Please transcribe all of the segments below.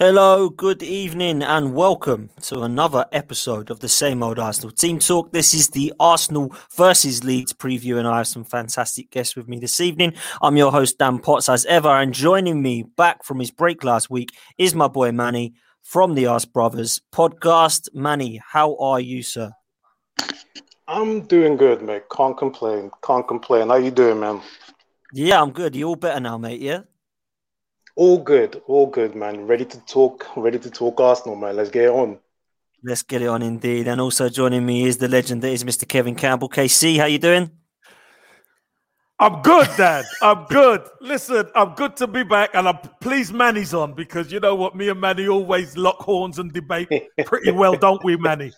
Hello, good evening, and welcome to another episode of the Same Old Arsenal Team Talk. This is the Arsenal versus Leeds preview, and I have some fantastic guests with me this evening. I'm your host, Dan Potts, as ever, and joining me back from his break last week is my boy Manny from the Arse Brothers podcast. Manny, how are you, sir? I'm doing good, mate. Can't complain. Can't complain. How you doing, man? Yeah, I'm good. You all better now, mate, yeah? All good. All good, man. Ready to talk. Ready to talk Arsenal, man. Let's get it on. Let's get it on indeed. And also joining me is the legend that is Mr. Kevin Campbell. KC, how you doing? I'm good, Dad. I'm good. Listen, I'm good to be back, and I'm pleased Manny's on because you know what? Me and Manny always lock horns and debate pretty well, don't we, Manny?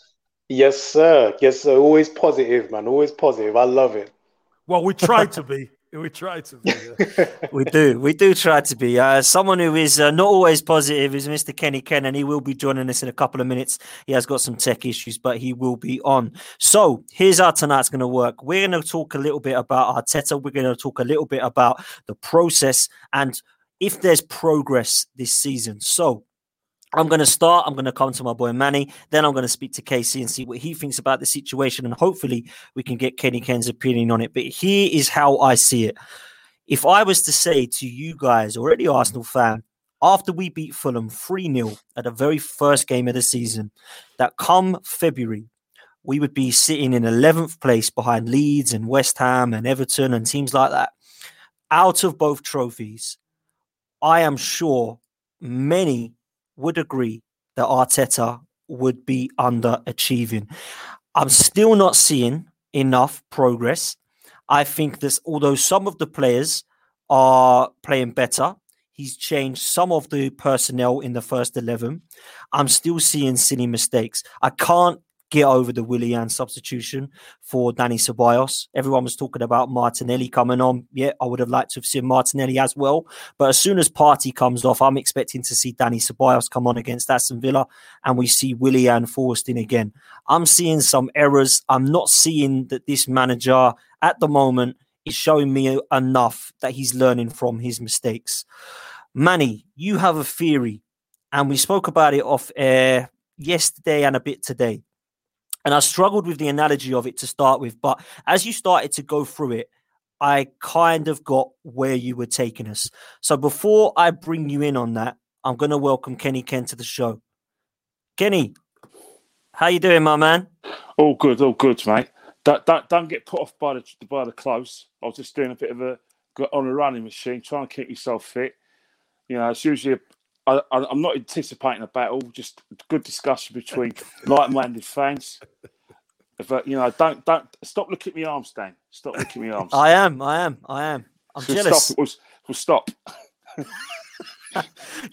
Yes, sir. Yes, sir. Always positive, man. Always positive. I love it. Well, we try to be. We try to be. yeah. we do. We do try to be. Uh, someone who is uh, not always positive is Mr. Kenny Ken, and he will be joining us in a couple of minutes. He has got some tech issues, but he will be on. So here's how tonight's going to work. We're going to talk a little bit about Arteta. We're going to talk a little bit about the process and if there's progress this season. So I'm going to start. I'm going to come to my boy Manny. Then I'm going to speak to Casey and see what he thinks about the situation. And hopefully we can get Kenny Ken's opinion on it. But here is how I see it. If I was to say to you guys, already Arsenal fan, after we beat Fulham 3 0 at the very first game of the season, that come February, we would be sitting in 11th place behind Leeds and West Ham and Everton and teams like that. Out of both trophies, I am sure many would agree that Arteta would be underachieving. I'm still not seeing enough progress. I think that although some of the players are playing better, he's changed some of the personnel in the first 11. I'm still seeing silly mistakes. I can't get over the Willian substitution for Danny Ceballos. Everyone was talking about Martinelli coming on. Yeah, I would have liked to have seen Martinelli as well. But as soon as Partey comes off, I'm expecting to see Danny Ceballos come on against Aston Villa and we see Willian forced in again. I'm seeing some errors. I'm not seeing that this manager at the moment is showing me enough that he's learning from his mistakes. Manny, you have a theory, and we spoke about it off air yesterday and a bit today. And I struggled with the analogy of it to start with, but as you started to go through it, I kind of got where you were taking us. So before I bring you in on that, I'm going to welcome Kenny Ken to the show. Kenny, how you doing, my man? All good, all good, mate. Don't, don't, don't get put off by the by the clothes. I was just doing a bit of a on a running machine, trying to keep yourself fit. You know, it's usually I, I'm not anticipating a battle, just good discussion between like-minded fans. But you know, don't don't stop looking at my arms, Dan. Stop looking at my arms. I am, I am, I am. I'm So jealous. Stop. We'll, we'll stop.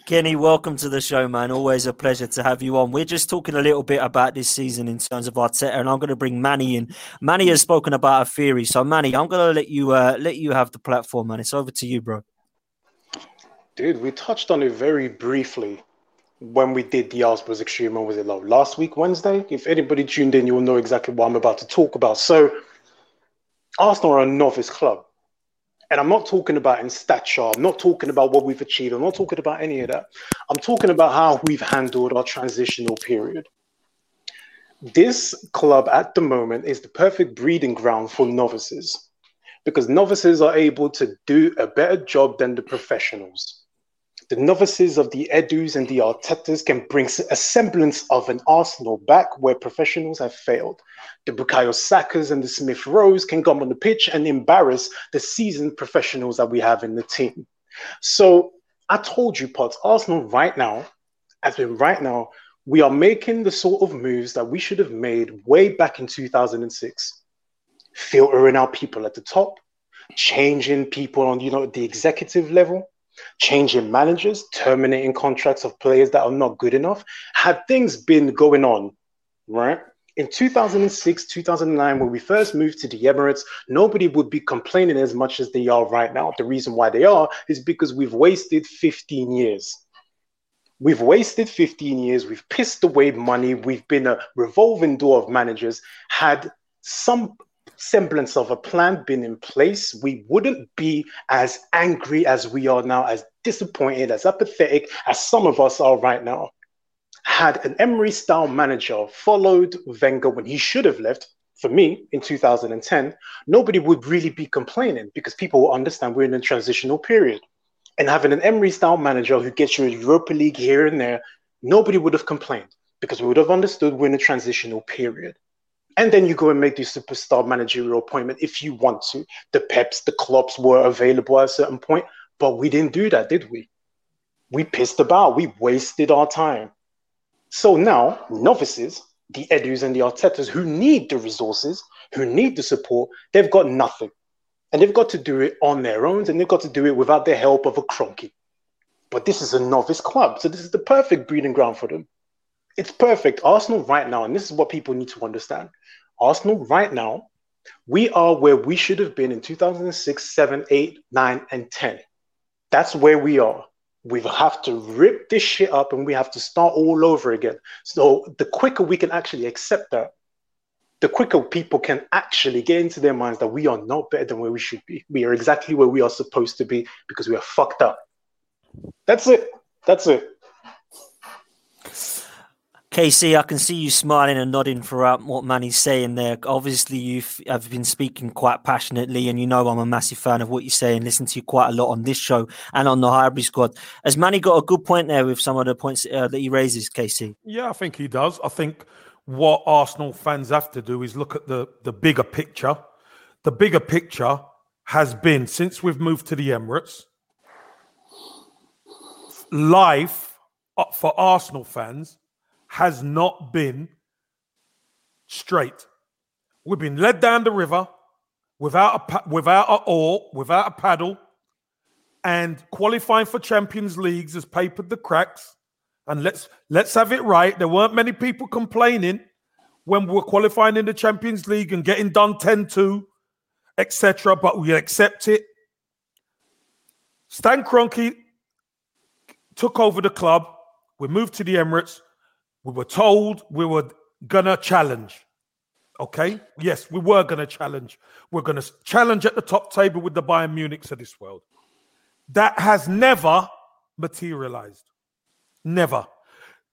Kenny, welcome to the show, man. Always a pleasure to have you on. We're just talking a little bit about this season in terms of Arteta, and I'm going to bring Manny in. Manny has spoken about a theory, so Manny, I'm going to let you uh, let you have the platform, man. It's over to you, bro. Dude, we touched on it very briefly when we did the Arsenal's Extreme was it low last week, Wednesday? If anybody tuned in, you'll know exactly what I'm about to talk about. So, Arsenal are a novice club. And I'm not talking about in stature. I'm not talking about what we've achieved. I'm not talking about any of that. I'm talking about how we've handled our transitional period. This club at the moment is the perfect breeding ground for novices because novices are able to do a better job than the professionals. The novices of the Edus and the Artetas can bring a semblance of an Arsenal back where professionals have failed. The Bukayo Sakas and the Smith Rowes can come on the pitch and embarrass the seasoned professionals that we have in the team. So I told you, Potts, Arsenal right now, as in right now, we are making the sort of moves that we should have made way back in 2006. Filtering out people at the top, changing people on you know the executive level, changing managers, terminating contracts of players that are not good enough. Had things been going on, right? In 2006, 2009, when we first moved to the Emirates, nobody would be complaining as much as they are right now. The reason why they are is because we've wasted 15 years. We've wasted 15 years. We've pissed away money. We've been a revolving door of managers. Had some semblance of a plan been in place, we wouldn't be as angry as we are now, as disappointed, as apathetic as some of us are right now. Had an Emery style manager followed Wenger when he should have left, for me, in 2010, nobody would really be complaining because people will understand we're in a transitional period. And having an Emery style manager who gets you a Europa League here and there, nobody would have complained because we would have understood we're in a transitional period. And then you go and make the superstar managerial appointment if you want to. The Peps, the Klopps were available at a certain point, but we didn't do that, did we? We pissed about, we wasted our time. So now, novices, the Edus and the Artetas who need the resources, who need the support, they've got nothing. And they've got to do it on their own, and they've got to do it without the help of a Kroenke. But this is a novice club, so this is the perfect breeding ground for them. It's perfect. Arsenal right now, and this is what people need to understand. Arsenal right now, we are where we should have been in 2006, 7, 8, 9, and 10. That's where we are. We have to rip this shit up and we have to start all over again. So the quicker we can actually accept that, the quicker people can actually get into their minds that we are not better than where we should be. We are exactly where we are supposed to be because we are fucked up. That's it. That's it. KC, I can see you smiling and nodding throughout what Manny's saying there. Obviously, you have been speaking quite passionately, and you know I'm a massive fan of what you say and listen to you quite a lot on this show and on the Highbury squad. Has Manny got a good point there with some of the points uh, that he raises, KC? Yeah, I think he does. I think what Arsenal fans have to do is look at the, the bigger picture. The bigger picture has been since we've moved to the Emirates, life uh, for Arsenal fans has not been straight. We've been led down the river without a without a oar, without a paddle, and qualifying for Champions Leagues has papered the cracks. And let's let's have it right. There weren't many people complaining when we were qualifying in the Champions League and getting done 10-2, etc. But we accept it. Stan Kroenke took over the club. We moved to the Emirates. We were told we were gonna challenge. Okay. Yes, we were gonna challenge. We're gonna challenge at the top table with the Bayern Munichs of this world. That has never materialized. Never.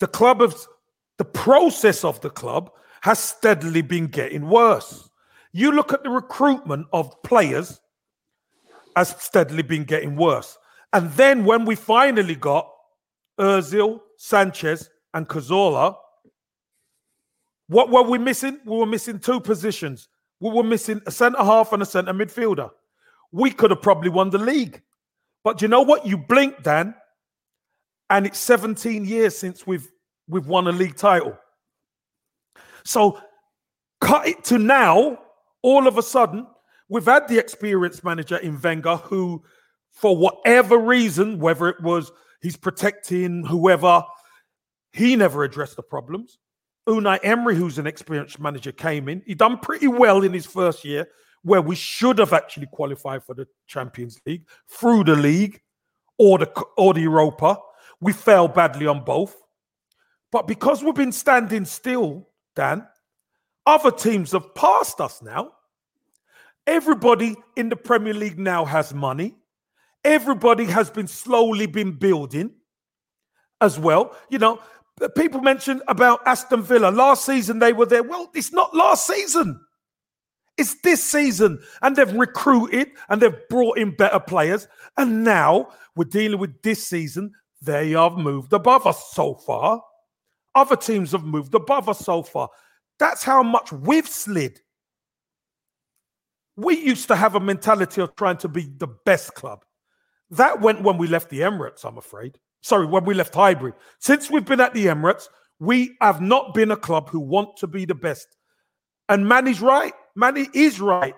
The club of the process of the club has steadily been getting worse. You look at the recruitment of players has steadily been getting worse. And then when we finally got Ozil, Sanchez, and Cazorla, what were we missing? We were missing two positions. We were missing a centre half and a centre midfielder. We could have probably won the league. But you know what? You blink, Dan, and it's 17 years since we've we've won a league title. So cut it to now, all of a sudden, we've had the experienced manager in Wenger who, for whatever reason, whether it was he's protecting whoever, he never addressed the problems. Unai Emery, who's an experienced manager, came in. He done pretty well in his first year, where we should have actually qualified for the Champions League through the league or the or the Europa. We fell badly on both. But because we've been standing still, Dan, other teams have passed us now. Everybody in the Premier League now has money. Everybody has been slowly been building as well. You know, people mentioned about Aston Villa. Last season they were there. Well, it's not last season. It's this season. And they've recruited and they've brought in better players. And now we're dealing with this season. They have moved above us so far. Other teams have moved above us so far. That's how much we've slid. We used to have a mentality of trying to be the best club. That went when we left the Emirates, I'm afraid. Sorry, when we left Highbury. Since we've been at the Emirates, we have not been a club who want to be the best. And Manny's right. Manny is right.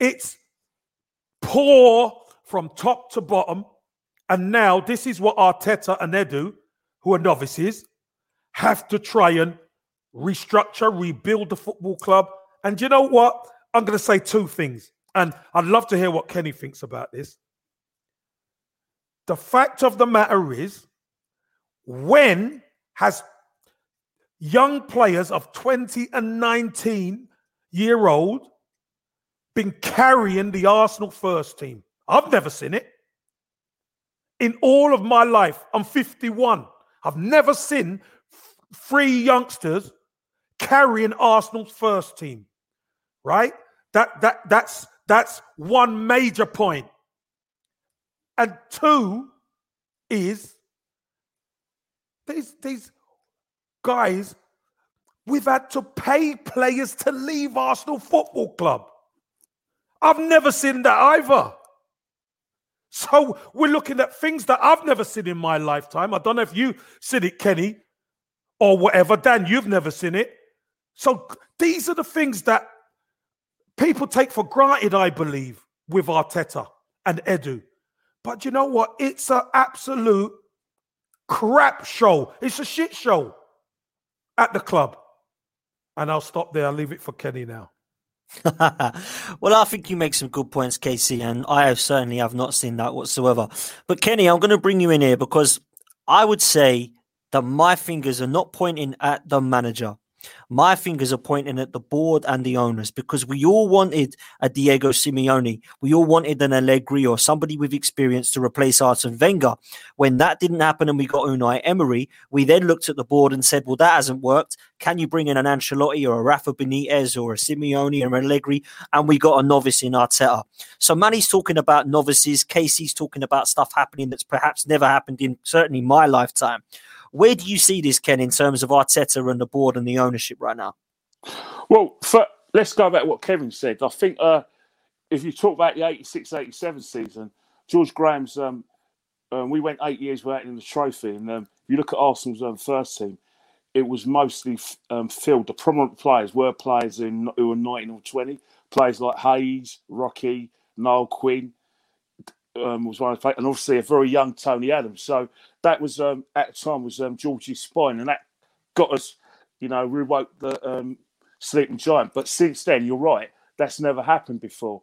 It's poor from top to bottom. And now this is what Arteta and Edu, who are novices, have to try and restructure, rebuild the football club. And you know what? I'm going to say two things. And I'd love to hear what Kenny thinks about this. The fact of the matter is, when has young players of 20 and 19 year old been carrying the Arsenal first team? I've never seen it. In all of my life, I'm 51. I've never seen three youngsters carrying Arsenal's first team. Right? That that that's that's one major point. And two is these these guys we've had to pay players to leave Arsenal Football Club. I've never seen that either. So we're looking at things that I've never seen in my lifetime. I don't know if you've seen it, Kenny, or whatever. Dan, you've never seen it. So these are the things that people take for granted, I believe, with Arteta and Edu. But you know what? It's an absolute crap show. It's a shit show at the club. And I'll stop there. I'll leave it for Kenny now. well, I think you make some good points, Casey, and I have certainly have not seen that whatsoever. But Kenny, I'm going to bring you in here because I would say that my fingers are not pointing at the manager. My fingers are pointing at the board and the owners because we all wanted a Diego Simeone. We all wanted an Allegri or somebody with experience to replace Arsene Wenger. When that didn't happen and we got Unai Emery, we then looked at the board and said, well, that hasn't worked. Can you bring in an Ancelotti or a Rafa Benitez or a Simeone or an Allegri? And we got a novice in Arteta. So Manny's talking about novices. Casey's talking about stuff happening that's perhaps never happened in certainly my lifetime. Where do you see this, Ken, in terms of Arteta and the board and the ownership right now? Well, for, let's go back to what Kevin said. I think uh, if you talk about the 86 87 season, George Graham's, um, um, we went eight years without winning the trophy. And um, if you look at Arsenal's um, first team, it was mostly um, filled. The prominent players were players in, who were 19 or 20, players like Hayes, Rocky, Niall Quinn, um, was one of the, and obviously a very young Tony Adams. So that was um, at the time was um, Georgie's spine, and that got us, you know, rewoke the um, sleeping giant. But since then, you're right, that's never happened before.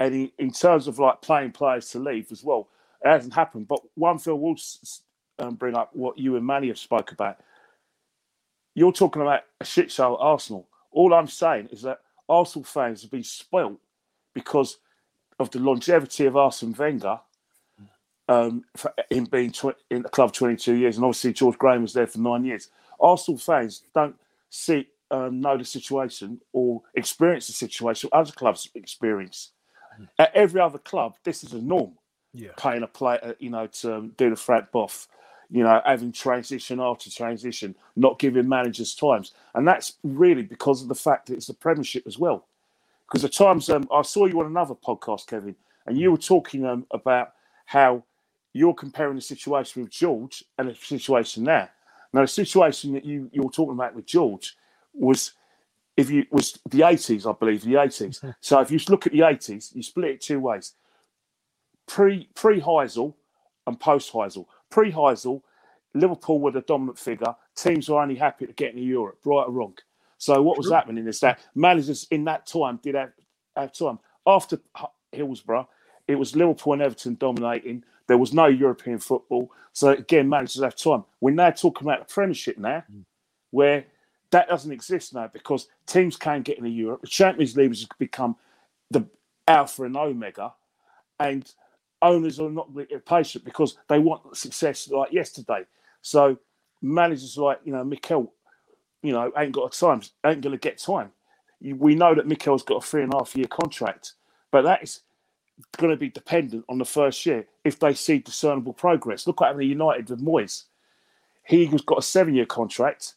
And in, in terms of like playing players to leave as well, it hasn't happened. But one thing will um, bring up what you and Manny have spoke about. You're talking about a shit show at Arsenal. All I'm saying is that Arsenal fans have been spoilt because of the longevity of Arsene Wenger um, for him being tw- in the club 22 years, and obviously George Graham was there for nine years. Arsenal fans don't see, um, know the situation or experience the situation other clubs experience. At every other club, this is a norm. Yeah. Paying a player, you know, to um, do the frat buff, you know, having transition after transition, not giving managers times. And that's really because of the fact that it's the Premiership as well. Because the times um, I saw you on another podcast, Kevin, and you were talking um, about how you're comparing the situation with George and the situation there. Now, the situation that you you were talking about with George was if you was the 80s, I believe, the 80s. so if you look at the 80s, you split it two ways: pre pre Heysel and post Heysel. Pre Heysel, Liverpool were the dominant figure. Teams were only happy to get into Europe, right or wrong. So what was True. happening is that managers in that time did have, have time after Hillsborough. It was Liverpool and Everton dominating. There was no European football. So again, managers have time. We're now talking about the Premiership now, mm. where that doesn't exist now because teams can't get into Europe. The Champions League has become the alpha and omega, and owners are not really patient because they want success like yesterday. So managers like you know Mikel, you know, ain't got a time, ain't going to get time. We know that Mikel's got a three and a half year contract, but that is going to be dependent on the first year if they see discernible progress. Look what happened United with Moyes. He has got a seven year contract,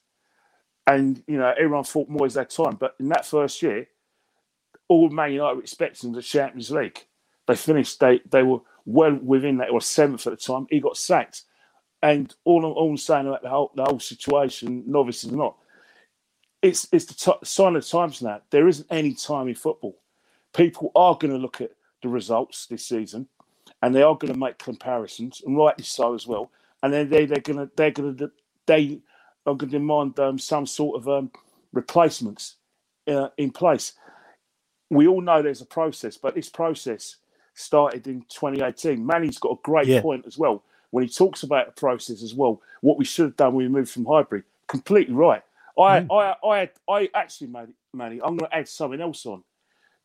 and you know everyone thought Moyes had time, but in that first year, all Man United were expecting the Champions League. They finished. They they were well within that. Was seventh at the time. He got sacked, and all I'm, all I'm saying about the whole the whole situation, novice or not, it's it's the t- sign of the times now. There isn't any time in football. People are going to look at the results this season, and they are going to make comparisons, and rightly so as well. And then they they're going to they're going to they are going to demand um, some sort of um, replacements uh, in place. We all know there's a process, but this process started in 2018. Manny's got a great Yeah. point as well when he talks about the process as well. What we should have done when we moved from Highbury, completely right. I, mm. I, I, I actually, Manny, Manny, I'm going to add something else on.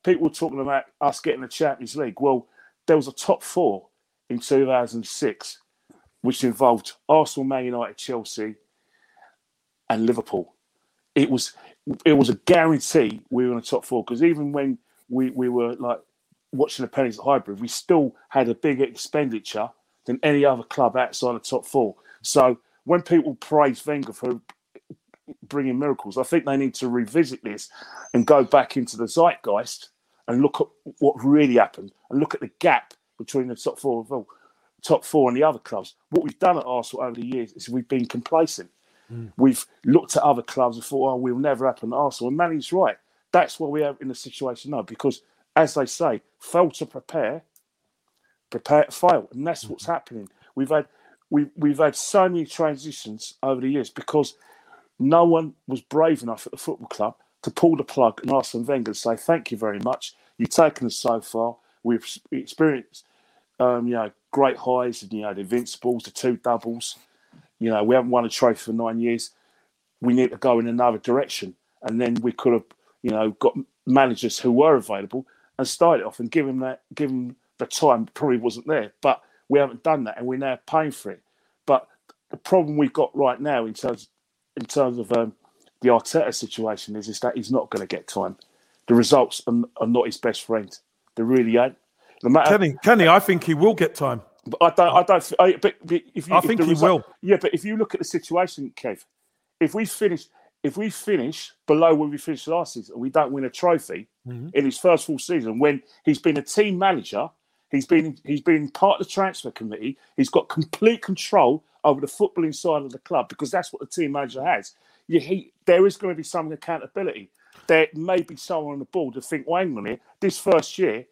People were talking about us getting the Champions League. Well, there was a top four in 2006, which involved Arsenal, Man United, Chelsea, and Liverpool. It was it was a guarantee we were in the top four because even when we, we were like watching the pennies at Highbury, we still had a bigger expenditure than any other club outside the top four. So when people praise Wenger for bringing miracles, I think they need to revisit this and go back into the zeitgeist and look at what really happened and look at the gap between the top four of all, top four and the other clubs. What we've done at Arsenal over the years is we've been complacent. Hmm. We've looked at other clubs and thought, oh, we'll never happen at Arsenal. And Manny's right. That's why we are in the situation now because, as they say, fail to prepare, prepare to fail. And that's hmm. what's happening. We've had we, we've had so many transitions over the years because no one was brave enough at the football club to pull the plug and ask them Wenger to say, thank you very much. You've taken us so far. We've experienced, um, you know, great highs and, you know, the invincibles, the two doubles. You know, we haven't won a trophy for nine years. We need to go in another direction. And then we could have, you know, got managers who were available and started off and give them that, give them the time probably wasn't there. But we haven't done that and we're now paying for it. But the problem we've got right now in terms in terms of um, the Arteta situation is, is that he's not going to get time. The results are, are not his best friend. They really ain't. No matter, Kenny, Kenny, I think he will get time. but I don't. I don't. I, but, but if you, I if think he result- will. Yeah, but if you look at the situation, Kev, if we finish, if we finish below where we finished last season, and we don't win a trophy Mm-hmm. in his first full season, when he's been a team manager, he's been he's been part of the transfer committee. He's got complete control over the footballing side of the club because that's what the team manager has. Yeah, he, there is going to be some accountability. There may be someone on the board to think, on a minute, this first year,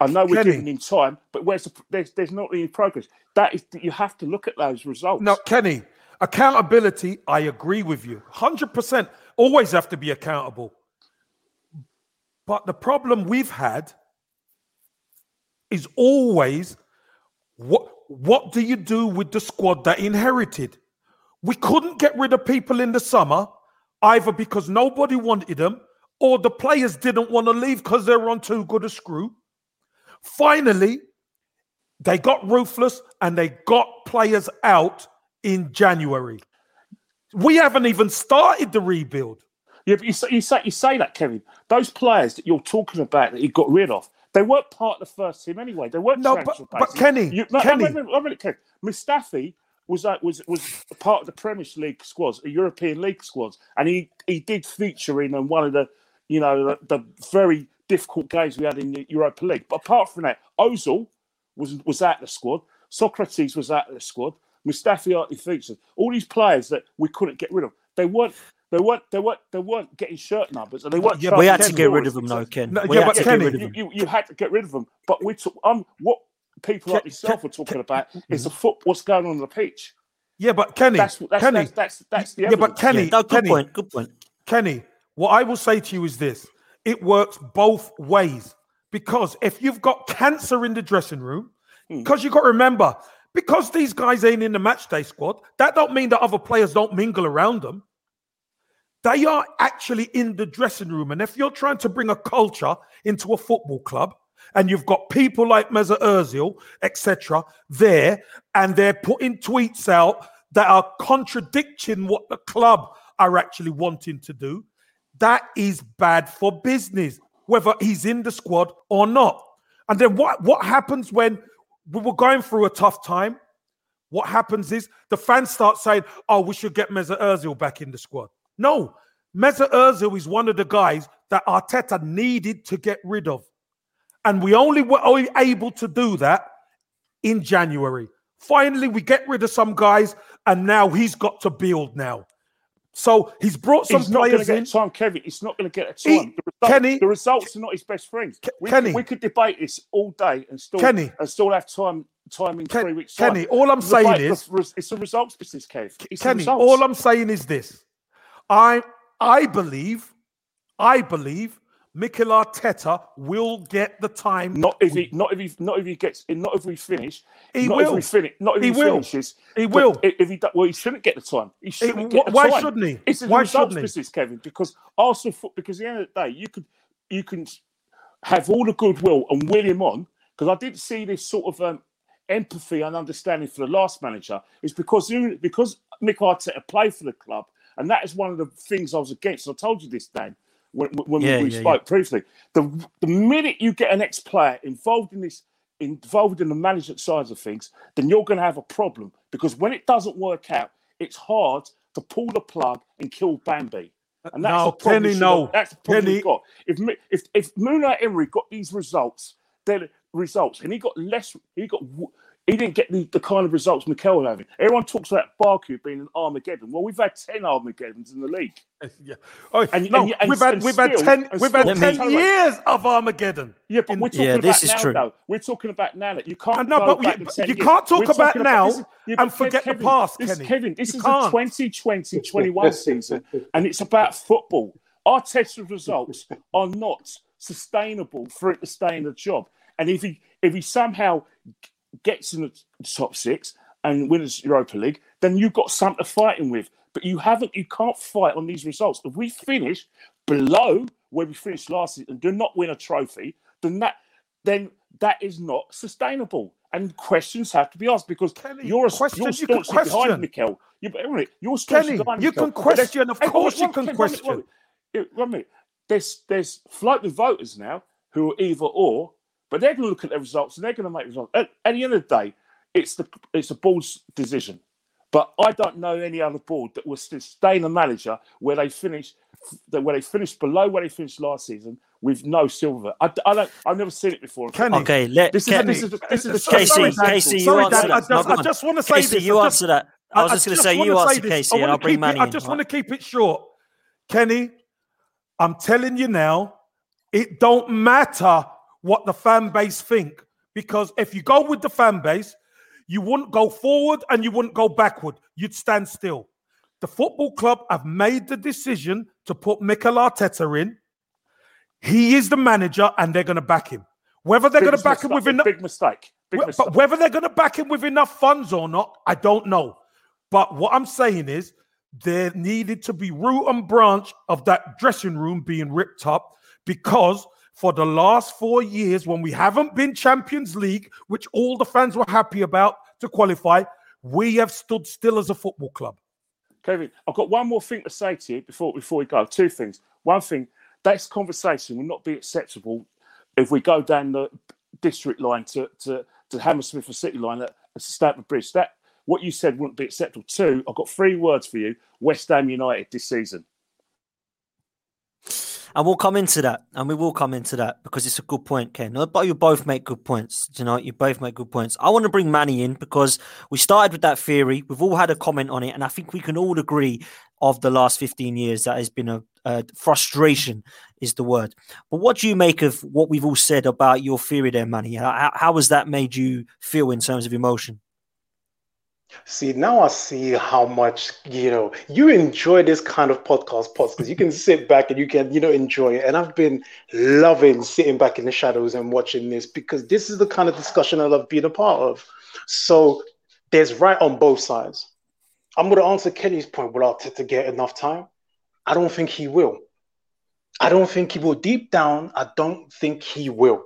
I know we're Kenny. giving him time, but where's the, there's there's not any progress. That is, you have to look at those results. Now, Kenny, accountability, I agree with you. 100% always have to be accountable. But the problem we've had is always what what do you do with the squad that inherited? We couldn't get rid of people in the summer either because nobody wanted them or the players didn't want to leave because they're on too good a screw. Finally, they got ruthless and they got players out in January. We haven't even started the rebuild. Yeah, you say, you say you say that, Kevin. Those players that you're talking about that you got rid of, They weren't part of the first team anyway. They weren't No, but- but. Kenny, you, no, Kenny. No, wait, a minute, wait a minute, Mustafi was that was was a part of the Premier League squads, a European League squads, and he he did feature in on one of the you know the, the very difficult games we had in the Europa League. But apart from that, Ozil was was at the squad. Sokratis was at the squad. Mustafi uh, hardly featured. All these players that we couldn't get rid of, they weren't. They weren't. They weren't. They weren't getting shirt numbers, and they weren't. Yeah, we had to get rid of them, though, Ken. No, we yeah, had but to Kenny, get rid of You, them. you, you had to get rid of them. But we took. Um, what people like yourself Ken- are talking about is the foot. What's going on on the pitch? Yeah, but Kenny, That's that's Kenny, that's, that's that's the yeah, but. Kenny, Yeah, no, good Kenny, point. Good point. Kenny, what I will say to you is this it works both ways. Because if you've got cancer in the dressing room, Hmm. because you've got to remember, because these guys ain't in the match day squad, that don't mean that other players don't mingle around them. They are actually in the dressing room. And if you're trying to bring a culture into a football club, and you've got people like Mesut Ozil, etc., there, and they're putting tweets out that are contradicting what the club are actually wanting to do, that is bad for business, whether he's in the squad or not. And then what, what happens when we were going through a tough time? What happens is the fans start saying, oh, we should get Mesut Ozil back in the squad. No, Mesut Ozil is one of the guys that Arteta needed to get rid of. And we only were only able to do that in January. Finally, we get rid of some guys, and now he's got to build now. So he's brought some He's not going to players get in. a time, Kevin. He's not going to get a He- time. the, result- Kenny- the results are not his best friends. We, Kenny. we could debate this all day and still Kenny. and still have time time in Ken- three weeks. time. Kenny, all I'm The saying debate- is- it's a results business, Kev. It's Kenny, all I'm saying is this. I I believe, I believe Mikel Arteta will get the time. Not if he, not if he, not if he gets, not if we finish. He not will. If we finish, not if He he, will. finishes. He will. If he, well, he shouldn't get the time. He shouldn't get the why time. shouldn't he? It's a Why results shouldn't he? business, Kevin. Because Arsenal, foot, because at the end of the day, you could, you can have all the goodwill and will him on. Because I did see this sort of um, empathy and understanding for the last manager. Is because because Mick Arteta played for the club, and that is one of the things I was against. I told you this, Dan, when, when Yeah, we yeah, spoke previously. The the minute you get an ex-player involved in this, involved in the management side of things, then you're going to have a problem because when it doesn't work out, it's hard to pull the plug and kill Bambi. Uh, and that's No, the problem Kenny, no. That's the problem Kenny- got. If if if Muna Emery got these results, then results, and he got less, he got. He didn't get the, the kind of results Mikel was having. Everyone talks about Baku being an Armageddon. Well, we've had 10 Armageddons in the league. Yeah. Oh, And- no, and- and- we've had we've had ten we've had ten me- years of Armageddon. Yeah, but we're talking Yeah, about is now, true. though. We're talking about now that you can't. I know, go but we- but you years. can't talk We're about now this is- yeah, and but forget the past, This, Kenny. Kevin, this You is can't. the 2020-21 season, and it's about football. Arteta's results are not sustainable for it to stay in the job. And if he if he somehow gets in the top six and wins Europa League, then you've got something to fight him with. But you haven't. You can't fight on these results. If we finish below where we finished last season and do not win a trophy, then that then that is not sustainable. And questions have to be asked because Kenny, you're a question- you're you can staunchly behind question. Mikel. You, but wait you're staunchly behind you Mikel. can question, of course you can question. wait, wait. Wait a minute. There's there's floating voters now who are either or, but they're going to look at the results and they're going to make results. At, at the end of the day, it's the it's the board's decision. But I don't know any other board that will sustain a manager where they finish that where they finished below where they finished last season with no silver. I, I don't. I've never seen it before. Kenny, Okay, let This is Ken- this is this is the Sorry, Casey, sorry, Casey, you Sorry, answer Dan, that. I just, I just want to say Casey, this. you I answer that. I was just going to say, you answer this. Casey, I and wanna I'll bring keep it- I in. just right? want to keep it short. Kenny, I'm telling you now, it don't matter what the fan base think because if you go with the fan base, you wouldn't go forward and you wouldn't go backward. You'd stand still. The football club have made the decision to put Mikel Arteta in. He is the manager, and they're going to back him. Whether they're going to back him with enough, big mistake. Big Well, mistake. But whether they're going to back him with enough funds or not, I don't know. But what I'm saying is there needed to be root and branch of that dressing room being ripped up because for the last four years, when we haven't been Champions League, which all the fans were happy about to qualify, we have stood still as a football club. Kevin, I've got one more thing to say to you before before we go. Two things. One thing, this conversation will not be acceptable if we go down the district line to to, to Hammersmith or City line at, at Stamford Bridge, that what you said wouldn't be acceptable. Two, I've got three words for you: West Ham United this season. And we'll come into that, and we will come into that because it's a good point, Ken. But you both make good points. You know, you both make good points. I want to bring Manny in because we started with that theory. We've all had a comment on it, and I think we can all agree of the last 15 years that has been a, a frustration is the word. But what do you make of what we've all said about your theory there, Manny? How, how has that made you feel in terms of emotion? See, now I see how much, you know, you enjoy this kind of podcast pods because you can sit back and you can, you know, enjoy it. And I've been loving sitting back in the shadows and watching this because this is the kind of discussion I love being a part of. So there's right on both sides. I'm going to answer Kenny's point. Will Arteta get enough time? I don't think he will. I don't think he will. Deep down, I don't think he will.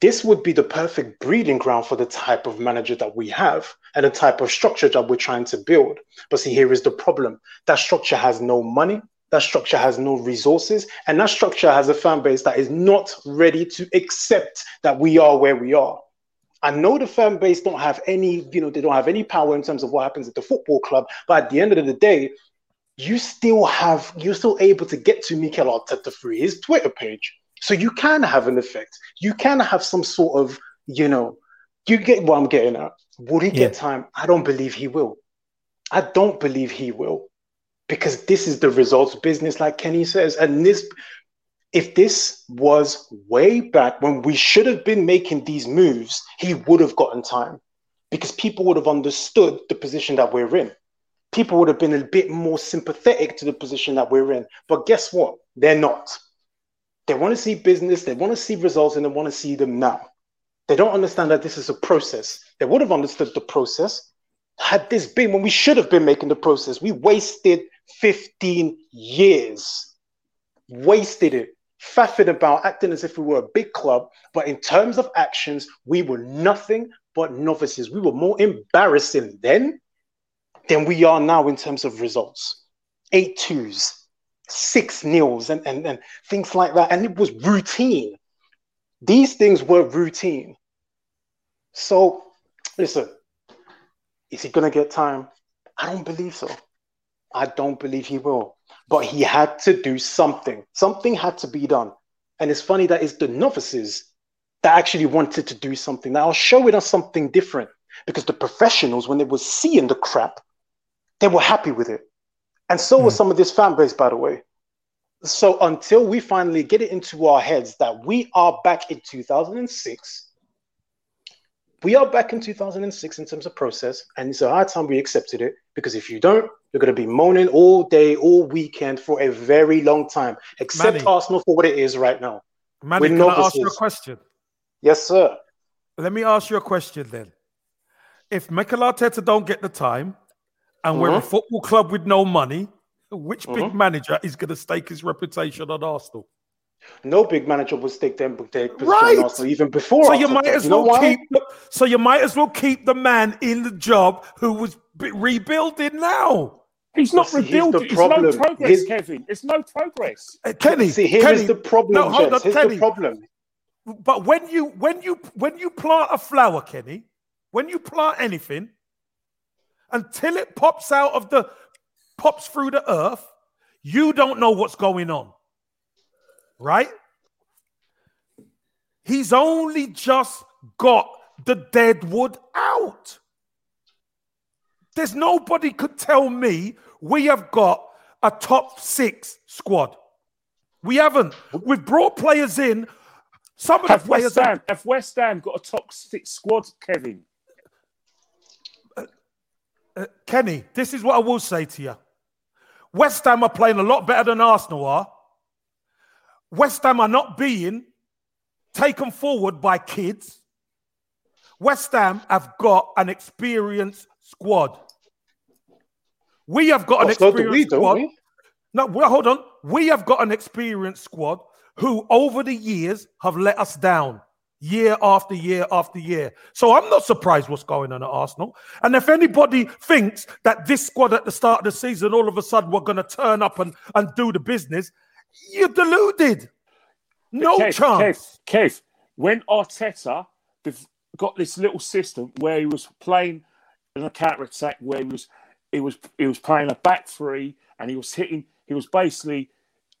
This would be the perfect breeding ground for the type of manager that we have and the type of structure that we're trying to build. But see, here is the problem that structure has no money, that structure has no resources, and that structure has a fan base that is not ready to accept that we are where we are. I know the fan base don't have any, you know, they don't have any power in terms of what happens at the football club, but at the end of the day, you still have, you're still able to get to Mikel Arteta through his Twitter page. So you can have an effect. You can have some sort of, you know, you get what I'm getting at. Would he yeah. get time? I don't believe he will. I don't believe he will. Because this is the results business, like Kenny says. And this, if this was way back when we should have been making these moves, he would have gotten time. Because people would have understood the position that we're in. People would have been a bit more sympathetic to the position that we're in. But guess what? They're not they want to see business, they want to see results, and they want to see them now. They don't understand that this is a process. They would have understood the process had this been when we should have been making the process. We wasted 15 years, wasted it, faffing about, acting as if we were a big club. But in terms of actions, we were nothing but novices. We were more embarrassing then than we are now in terms of results. Eight twos, six nils and, and, and things like that. And it was routine. These things were routine. So, listen, is he going to get time? I don't believe so. I don't believe he will. But he had to do something. Something had to be done. And it's funny that it's the novices that actually wanted to do something. Now, showing us something different because the professionals, when they were seeing the crap, they were happy with it. And so mm. was some of this fan base, by the way. So until we finally get it into our heads that we are back in 2006, we are back in 2006 in terms of process, and it's a hard time we accepted it because if you don't, you're going to be moaning all day, all weekend for a very long time. Accept Manny, Arsenal for what it is right now. Manny, can I ask you a question? Yes, sir. Let me ask you a question then. If Mikel Arteta don't get the time, and mm-hmm. we're a mm-hmm. football club with no money, which mm-hmm. big manager is going to stake his reputation on Arsenal? No big manager would stake them their position right. Arsenal even before. So you might as you well keep. So you might as well keep the man in the job who was rebuilding now. He's not see, rebuilding. It's no progress, his... Kevin. It's no progress. Uh, Kenny, see, here's Kenny, the problem. No, hold on, here's Kenny. the problem. But when you when you when you plant a flower, Kenny, when you plant anything, until it pops out of the pops through the earth, you don't know what's going on. Right? He's only just got the dead wood out. There's nobody could tell me we have got a top six squad. We haven't. We've brought players in. Some of have the players West Ham, have West Ham got a top six squad, Kevin? Uh, Kenny, this is what I will say to you. West Ham are playing a lot better than Arsenal are. West Ham are not being taken forward by kids. West Ham have got an experienced squad. We have got an experienced we, squad. We? No, well, hold on. We have got an experienced squad who, over the years, have let us down year after year after year. So I'm not surprised what's going on at Arsenal. And if anybody thinks that this squad at the start of the season, all of a sudden, we're going to turn up and, and do the business, you're deluded. No Kev, chance. Kev, Kev, when Arteta got this little system where he was playing in a counter attack, where he was he was he was playing a back three, and he was hitting. He was basically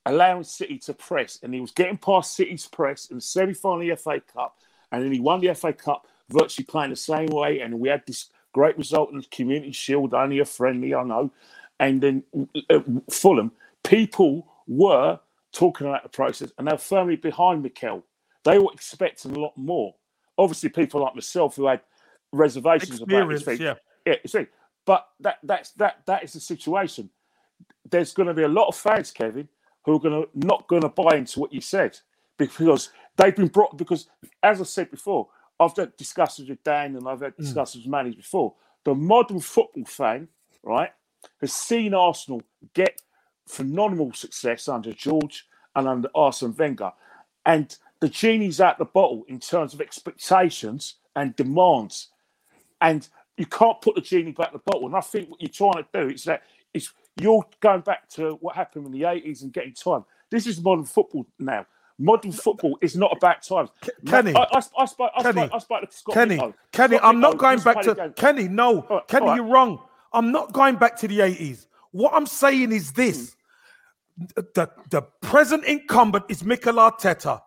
allowing City to press, and he was getting past City's press in the semi final of the FA Cup, and then he won the FA Cup virtually playing the same way, and we had this great result in the Community Shield, only a friendly, I know, and then uh, Fulham. People were talking about the process, and they're firmly behind Mikel. They were expecting a lot more. Obviously, people like myself who had reservations about Experience, thing. yeah. Yeah, you see, but that that's that that is the situation. There's going to be a lot of fans, Kevin, who are going to not going to buy into what you said because they've been brought. Because as I said before, I've had discussions with Dan and I've had Mm. discussions with Manny before. The modern football fan, right, has seen Arsenal get phenomenal success under George and under Arsene Wenger, and the genie's out the bottle in terms of expectations and demands and you can't put the genie back in the bottle. And I think what you're trying to do is that is you're going back to what happened in the 80s and getting time. This is modern football now. Modern football is not about times. Kenny. I, I, I, spoke, I, Kenny, spoke, I spoke to Scott Kenny. Kenny, Scott I'm not going back to. Kenny. No, right, Kenny, right. you're wrong. I'm not going back to the 80s. What I'm saying is this: hmm. The the present incumbent is Mikel Arteta.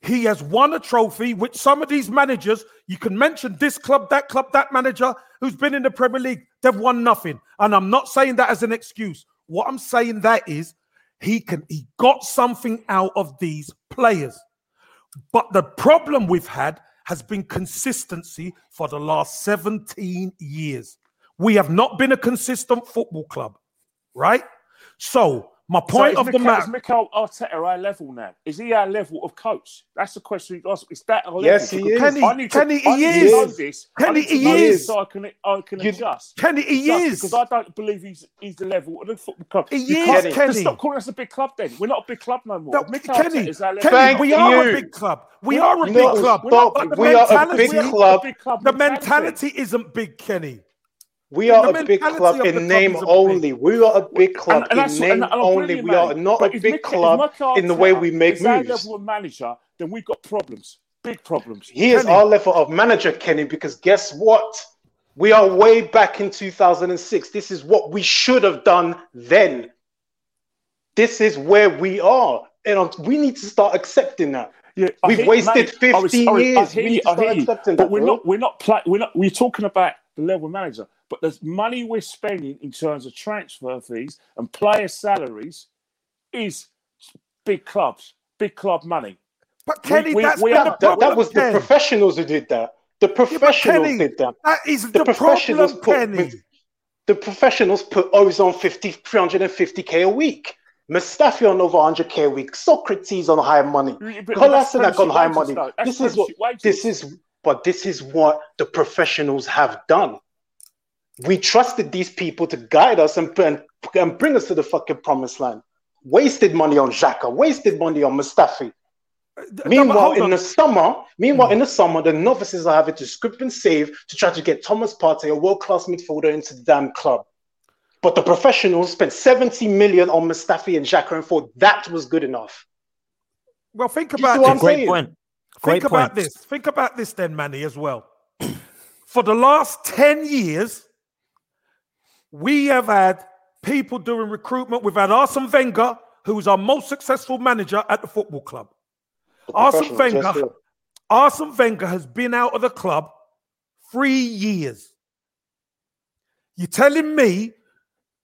He has won a trophy, which some of these managers, you can mention this club, that club, that manager who's been in the Premier League, they've won nothing. And I'm not saying that as an excuse. What I'm saying that is he can he got something out of these players. But the problem we've had has been consistency for the last 17 years. We have not been a consistent football club, right? So, my point so of is the Mikel, matter. Is Mikel Arteta our level now? Is he our level of coach? That's the question you ask. Is that our Yes, level? he is. Kenny, I need to, Kenny, I he to is. this. Kenny, I he know this is. So I can, I can You- adjust. Kenny, he Adjust, is. Because I don't believe he's he's the level of the football club. He You is, can't- Kenny. Kenny. Just stop calling us a big club then. We're not a big club no more. No, Mikel Kenny, Arteta is our level. Kenny, Thank we are you. a big club. We We're are a big club. stop. But We are a mentality- big We're not a club. The mentality. mentality isn't big, Kenny. We are a big club in name is a big- only. We are a big club And- and in name and- only. We are not But a big club in the way we make moves. level of manager, then we've got problems. Big problems. He is our level of manager, Kenny, because guess what? We are way back in 2006. This is what we should have done then. This is where we are. And we need to start accepting that. Yeah, We've wasted mate, I was- 15 I was- I years. hear We need to start accepting But that, we're bro. not. We're not. Play, we're not. We're talking about the level manager, but there's money we're spending in terms of transfer fees and player salaries is big clubs, big club money. But Kenny, we- that's we been are- the That, problem, that was the professionals who did that. The Yeah, professionals Kenny, did that. That is The the, professionals problem, put Kenny. the professionals put Ozone 50, 350k a week. Mustafi on over 100k a week. Sokratis on high money. Yeah, but Kolasinac on premiership high money. This is what this is but this is what the professionals have done. We trusted these people to guide us and, and, and bring us to the fucking promised land. Wasted money on Xhaka, wasted money on Mustafi. Uh, no, Meanwhile, hold in the summer, meanwhile, in the hmm. summer, the novices are having to script and save to try to get Thomas Partey, a world-class midfielder, into the damn club. But the professionals spent 70 million on Mustafi and Xhaka and thought that was good enough. Well, think about what this. I'm Great saying? point. Great Think about this. Think about this then, Manny, as well. For the last 10 years, we have had people doing recruitment. We've had Arsene Wenger, who's our most successful manager at the football club. Arsene Wenger. Arsene Wenger has been out of the club three years. You're telling me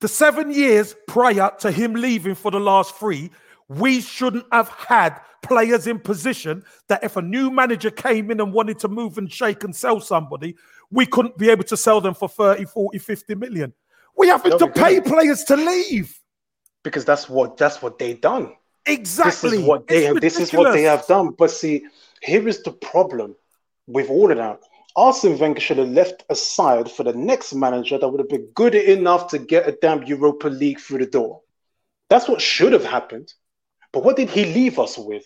the seven years prior to him leaving for the last three, we shouldn't have had players in position that if a new manager came in and wanted to move and shake and sell somebody, we couldn't be able to sell them for 30, 40, 50 million. We have No, to we pay players to leave. because that's what that's what they done. Exactly. This is what they It's have. This is what they have done. But see, here is the problem with all of that. Arsene Wenger should have left aside for the next manager that would have been good enough to get a damn Europa League through the door. That's what should have happened. But what did he leave us with?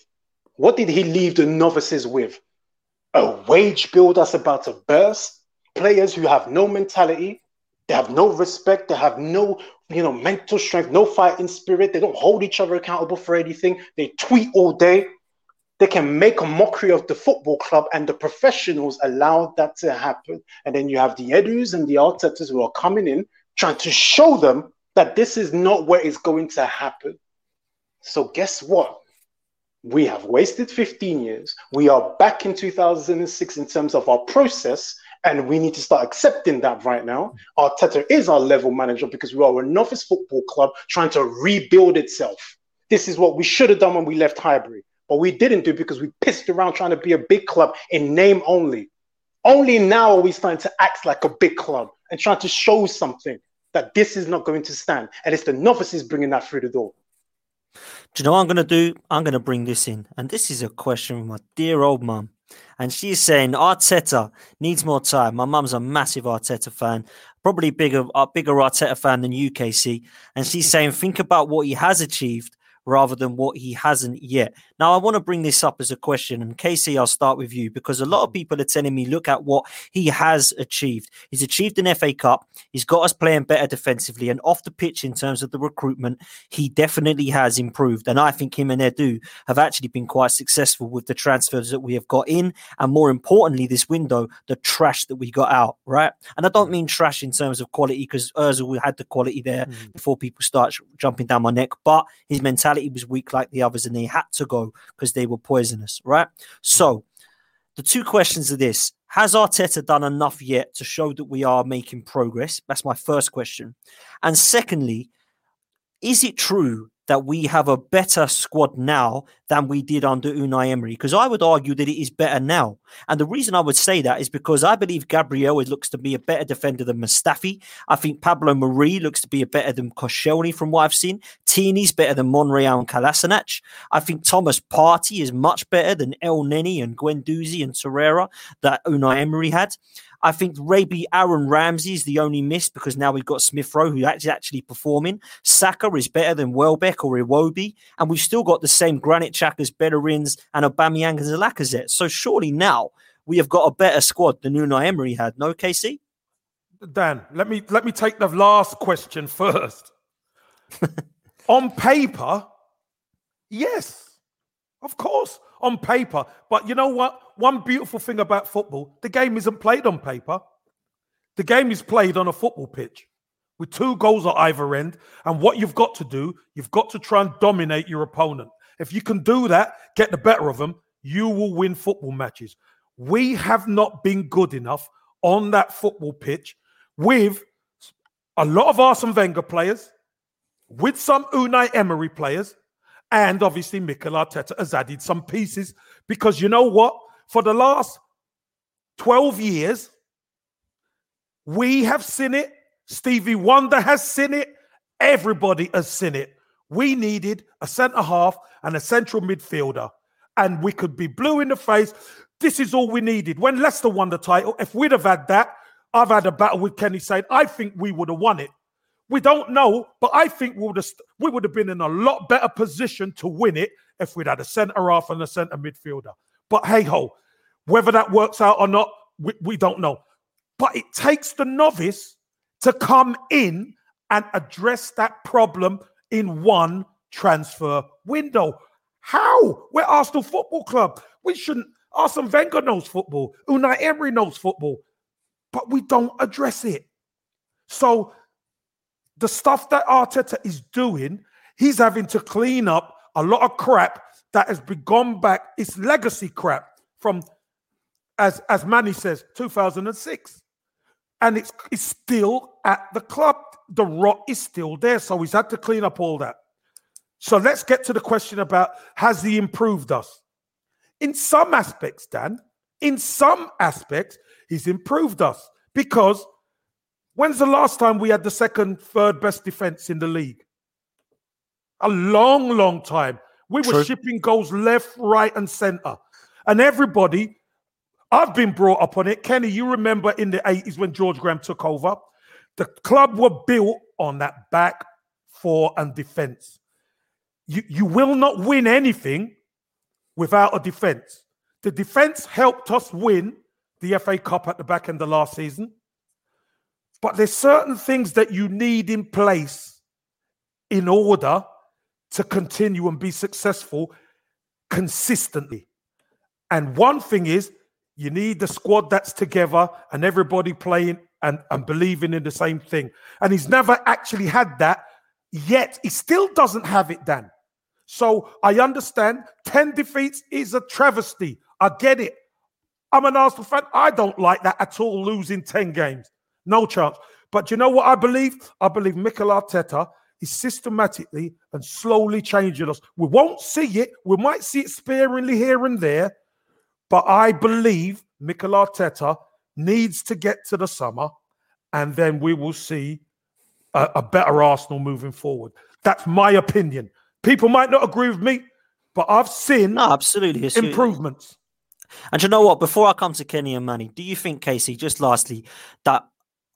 What did he leave the novices with? A wage bill that's about to burst. Players who have no mentality, they have no respect, they have no, you know, mental strength, no fighting spirit. They don't hold each other accountable for anything. They tweet all day. they can make a mockery of the football club, and the professionals allowed that to happen. And then you have the Edus and the Artetas who are coming in trying to show them that this is not where it's going to happen. So, guess what? We have wasted 15 years. We are back in 2006 in terms of our process, and we need to start accepting that right now. Arteta is our level manager because we are a novice football club trying to rebuild itself. This is what we should have done when we left Highbury. But we didn't do because we pissed around trying to be a big club in name only. Only now are we starting to act like a big club and trying to show something that this is not going to stand. And it's the novices bringing that through the door. Do you know what I'm going to do? I'm going to bring this in. And this is a question from my dear old mum. And she's saying Arteta needs more time. My mum's a massive Arteta fan, probably bigger, a bigger Arteta fan than UKC. And she's saying, think about what he has achieved rather than what he hasn't yet. Now, I want to bring this up as a question, and Casey, I'll start with you because a lot of people are telling me, look at what he has achieved. He's achieved an FA Cup, he's got us playing better defensively, and off the pitch in terms of the recruitment, he definitely has improved. And I think him and Edu have actually been quite successful with the transfers that we have got in, and more importantly, this window, the trash that we got out, right? And I don't mean trash in terms of quality because Ozil had the quality there mm. before people start jumping down my neck, but his mentality he was weak like the others and they had to go because they were poisonous, right? So mm. the two questions are this Has Arteta done enough yet to show that we are making progress? That's my first question. And secondly, is it true that we have a better squad now than we did under Unai Emery? Because I would argue that it is better now. And the reason I would say that is because I believe Gabriel looks to be a better defender than Mustafi. I think Pablo Mari looks to be a better than Koscielny from what I've seen. Tierney's better than Monreal and Kolasinac. I think Thomas Partey is much better than Elneny and Guendouzi and Torreira that Unai Emery had. I think maybe Aaron Ramsey is the only miss because now we've got Smith Rowe who is actually performing. Saka is better than Welbeck or Iwobi, and we've still got the same Granit Xhakas, Bellerins, and Aubameyang and Lacazette. So surely now we have got a better squad than Unai Emery had. No, KC. Dan, let me let me take the last question first. On paper, yes, of course on paper. But you know what? One beautiful thing about football, the game isn't played on paper. The game is played on a football pitch with two goals at either end. And what you've got to do, you've got to try and dominate your opponent. If you can do that, get the better of them, you will win football matches. We have not been good enough on that football pitch with a lot of Arsene Wenger players, with some Unai Emery players, and obviously, Mikel Arteta has added some pieces because you know what? For the last 12 years, we have seen it. Stevie Wonder has seen it. Everybody has seen it. We needed a centre half and a central midfielder, and we could be blue in the face. This is all we needed. When Leicester won the title, if we'd have had that, I've had a battle with Kenny saying, I think we would have won it. We don't know, but I think we would have we would have been in a lot better position to win it if we'd had a centre half and a centre midfielder. But hey ho, whether that works out or not, we, we don't know. But it takes the novice to come in and address that problem in one transfer window. How? We're Arsenal Football Club. We shouldn't. Arsene Wenger knows football. Unai Emery knows football, but we don't address it. So the stuff that Arteta is doing, he's having to clean up a lot of crap that has been gone back. It's legacy crap from, as as Manny says, 2006, and it's it's still at the club. The rot is still there, so he's had to clean up all that. So let's get to the question about has he improved us? In some aspects, Dan, in some aspects, he's improved us because When's the last time we had the second, third best defense in the league? A long, long time. We were True. shipping goals left, right, and center. And everybody, I've been brought up on it. Kenny, you remember in the 80s when George Graham took over? The club were built on that back four and defense. You, you will not win anything without a defense. The defense helped us win the FA Cup at the back end of last season. But there's certain things that you need in place in order to continue and be successful consistently. And one thing is, you need the squad that's together and everybody playing and, and believing in the same thing. And he's never actually had that, yet he still doesn't have it, Dan. So I understand 10 defeats is a travesty. I get it. I'm an Arsenal fan. I don't like that at all, losing 10 games. No chance. But you know what I believe? I believe Mikel Arteta is systematically and slowly changing us. We won't see it. We might see it sparingly here and there. But I believe Mikel Arteta needs to get to the summer and then we will see a, a better Arsenal moving forward. That's my opinion. People might not agree with me, but I've seen no, absolutely it's, improvements. And you know what? Before I come to Kenny and Manny, do you think, Casey, just lastly, that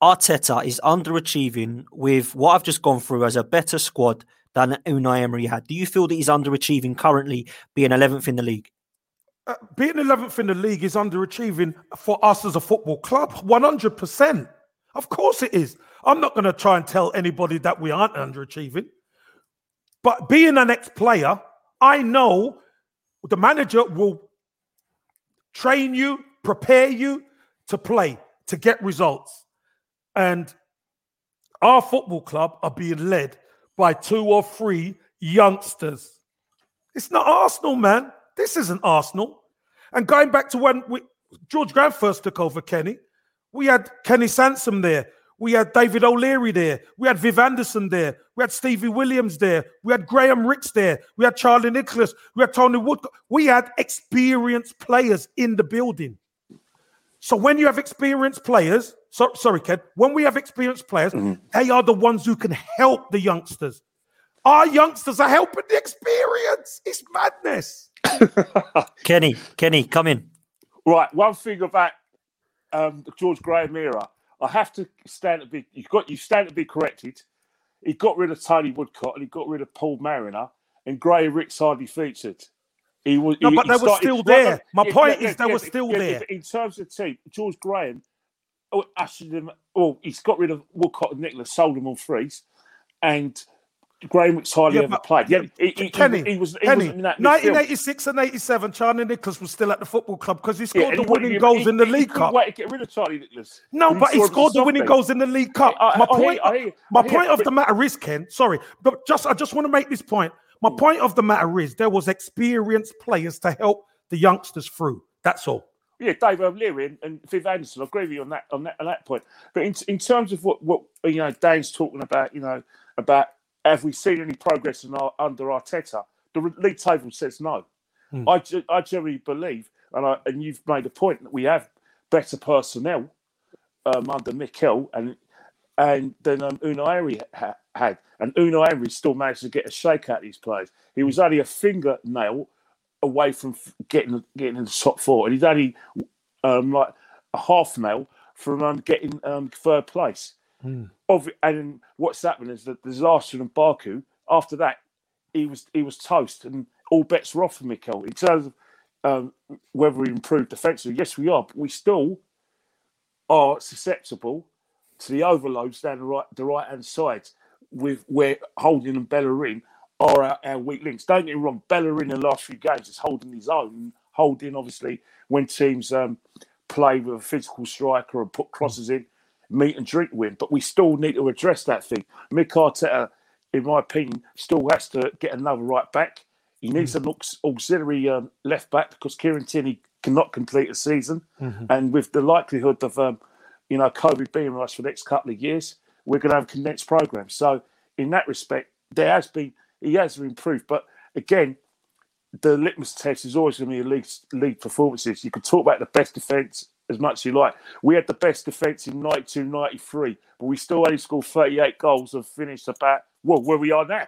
Arteta is underachieving with what I've just gone through as a better squad than Unai Emery had? Do you feel that he's underachieving currently, being 11th in the league? Uh, being 11th in the league is underachieving for us as a football club, 100%. Of course it is. I'm not going to try and tell anybody that we aren't underachieving. But being an ex player, I know the manager will train you, prepare you to play, to get results. And our football club are being led by two or three youngsters. It's not Arsenal, man. This isn't Arsenal. And going back to when we, George Graham first took over Kenny, we had Kenny Sansom there. We had David O'Leary there. We had Viv Anderson there. We had Stevie Williams there. We had Graham Rix there. We had Charlie Nicholas. We had Tony Wood. We had experienced players in the building. So when you have experienced players, so, sorry, Ken, when we have experienced players, mm-hmm. they are the ones who can help the youngsters. Our youngsters are helping the experience. It's madness. Kenny, Kenny, come in. Right. One thing about um, the George Graham era, I have to stand to be you got you stand to be corrected. He got rid of Tony Woodcock and he got rid of Paul Mariner and Graham Rix hardly featured. He was no, he, but he they were still there. My yeah, point yeah, is they were still there. In terms of team, George Graham oh, ushered them. Oh, he's got rid of Woodcock and Nicholas, sold them on frees, and Graham Rix hardly Yeah, ever but- played. Yeah, he, he, Kenny, he, was. He Kenny, in that 1986 and 87, Charlie Nicholas was still at the football club because he scored and the he winning he- goals he- in the he League Cup. Wait to get rid of Charlie Nicholas. No, but he scored the winning goals in the League Cup. My point, you, I hear my point of the matter is, Ken. Sorry, but just I just want to make this point. My Hmm. point of the matter is there was experienced players to help the youngsters through. That's all. Yeah, Dave O'Leary and, and Viv Anderson. I agree with you on that on that on that point. But in, in terms of what what you know, Dan's talking about, you know, about have we seen any progress in our, under Arteta? The league table says no. Hmm. I I generally believe, and I and you've made a point that we have better personnel um, under Mikel and and then um, Unai Emery ha- had, and Unai Emery still managed to get a shake out of these players. He was only a fingernail away from getting getting in the top four, and he's only um, like a half nail from um, getting um, third place. Of and what's happened is that disaster in Baku. After that, he was he was toast, and all bets were off for Mikel in terms of um, whether we improved defensively. Yes, we are, but we still are susceptible to the overloads down the right the right hand side with we're Holding and Bellerin are our, our weak links. Don't get me wrong, Bellerin in the last few games is holding his own. Holding obviously when teams um, play with a physical striker and put crosses in, meat and drink win. But we still need to address that thing. Mick Arteta, in my opinion, still has to get another right back. He needs an aux- auxiliary um, left back because Kieran Tierney cannot complete a season, and with the likelihood of um, you know COVID being with us for the next couple of years, we're going to have condensed program. So in that respect, there has been he has improved, but again. The litmus test is always going to be league, league performances. You can talk about the best defence as much as you like. We had the best defence in 92 93, but we still only scored 38 goals and finished about, well, where we are now.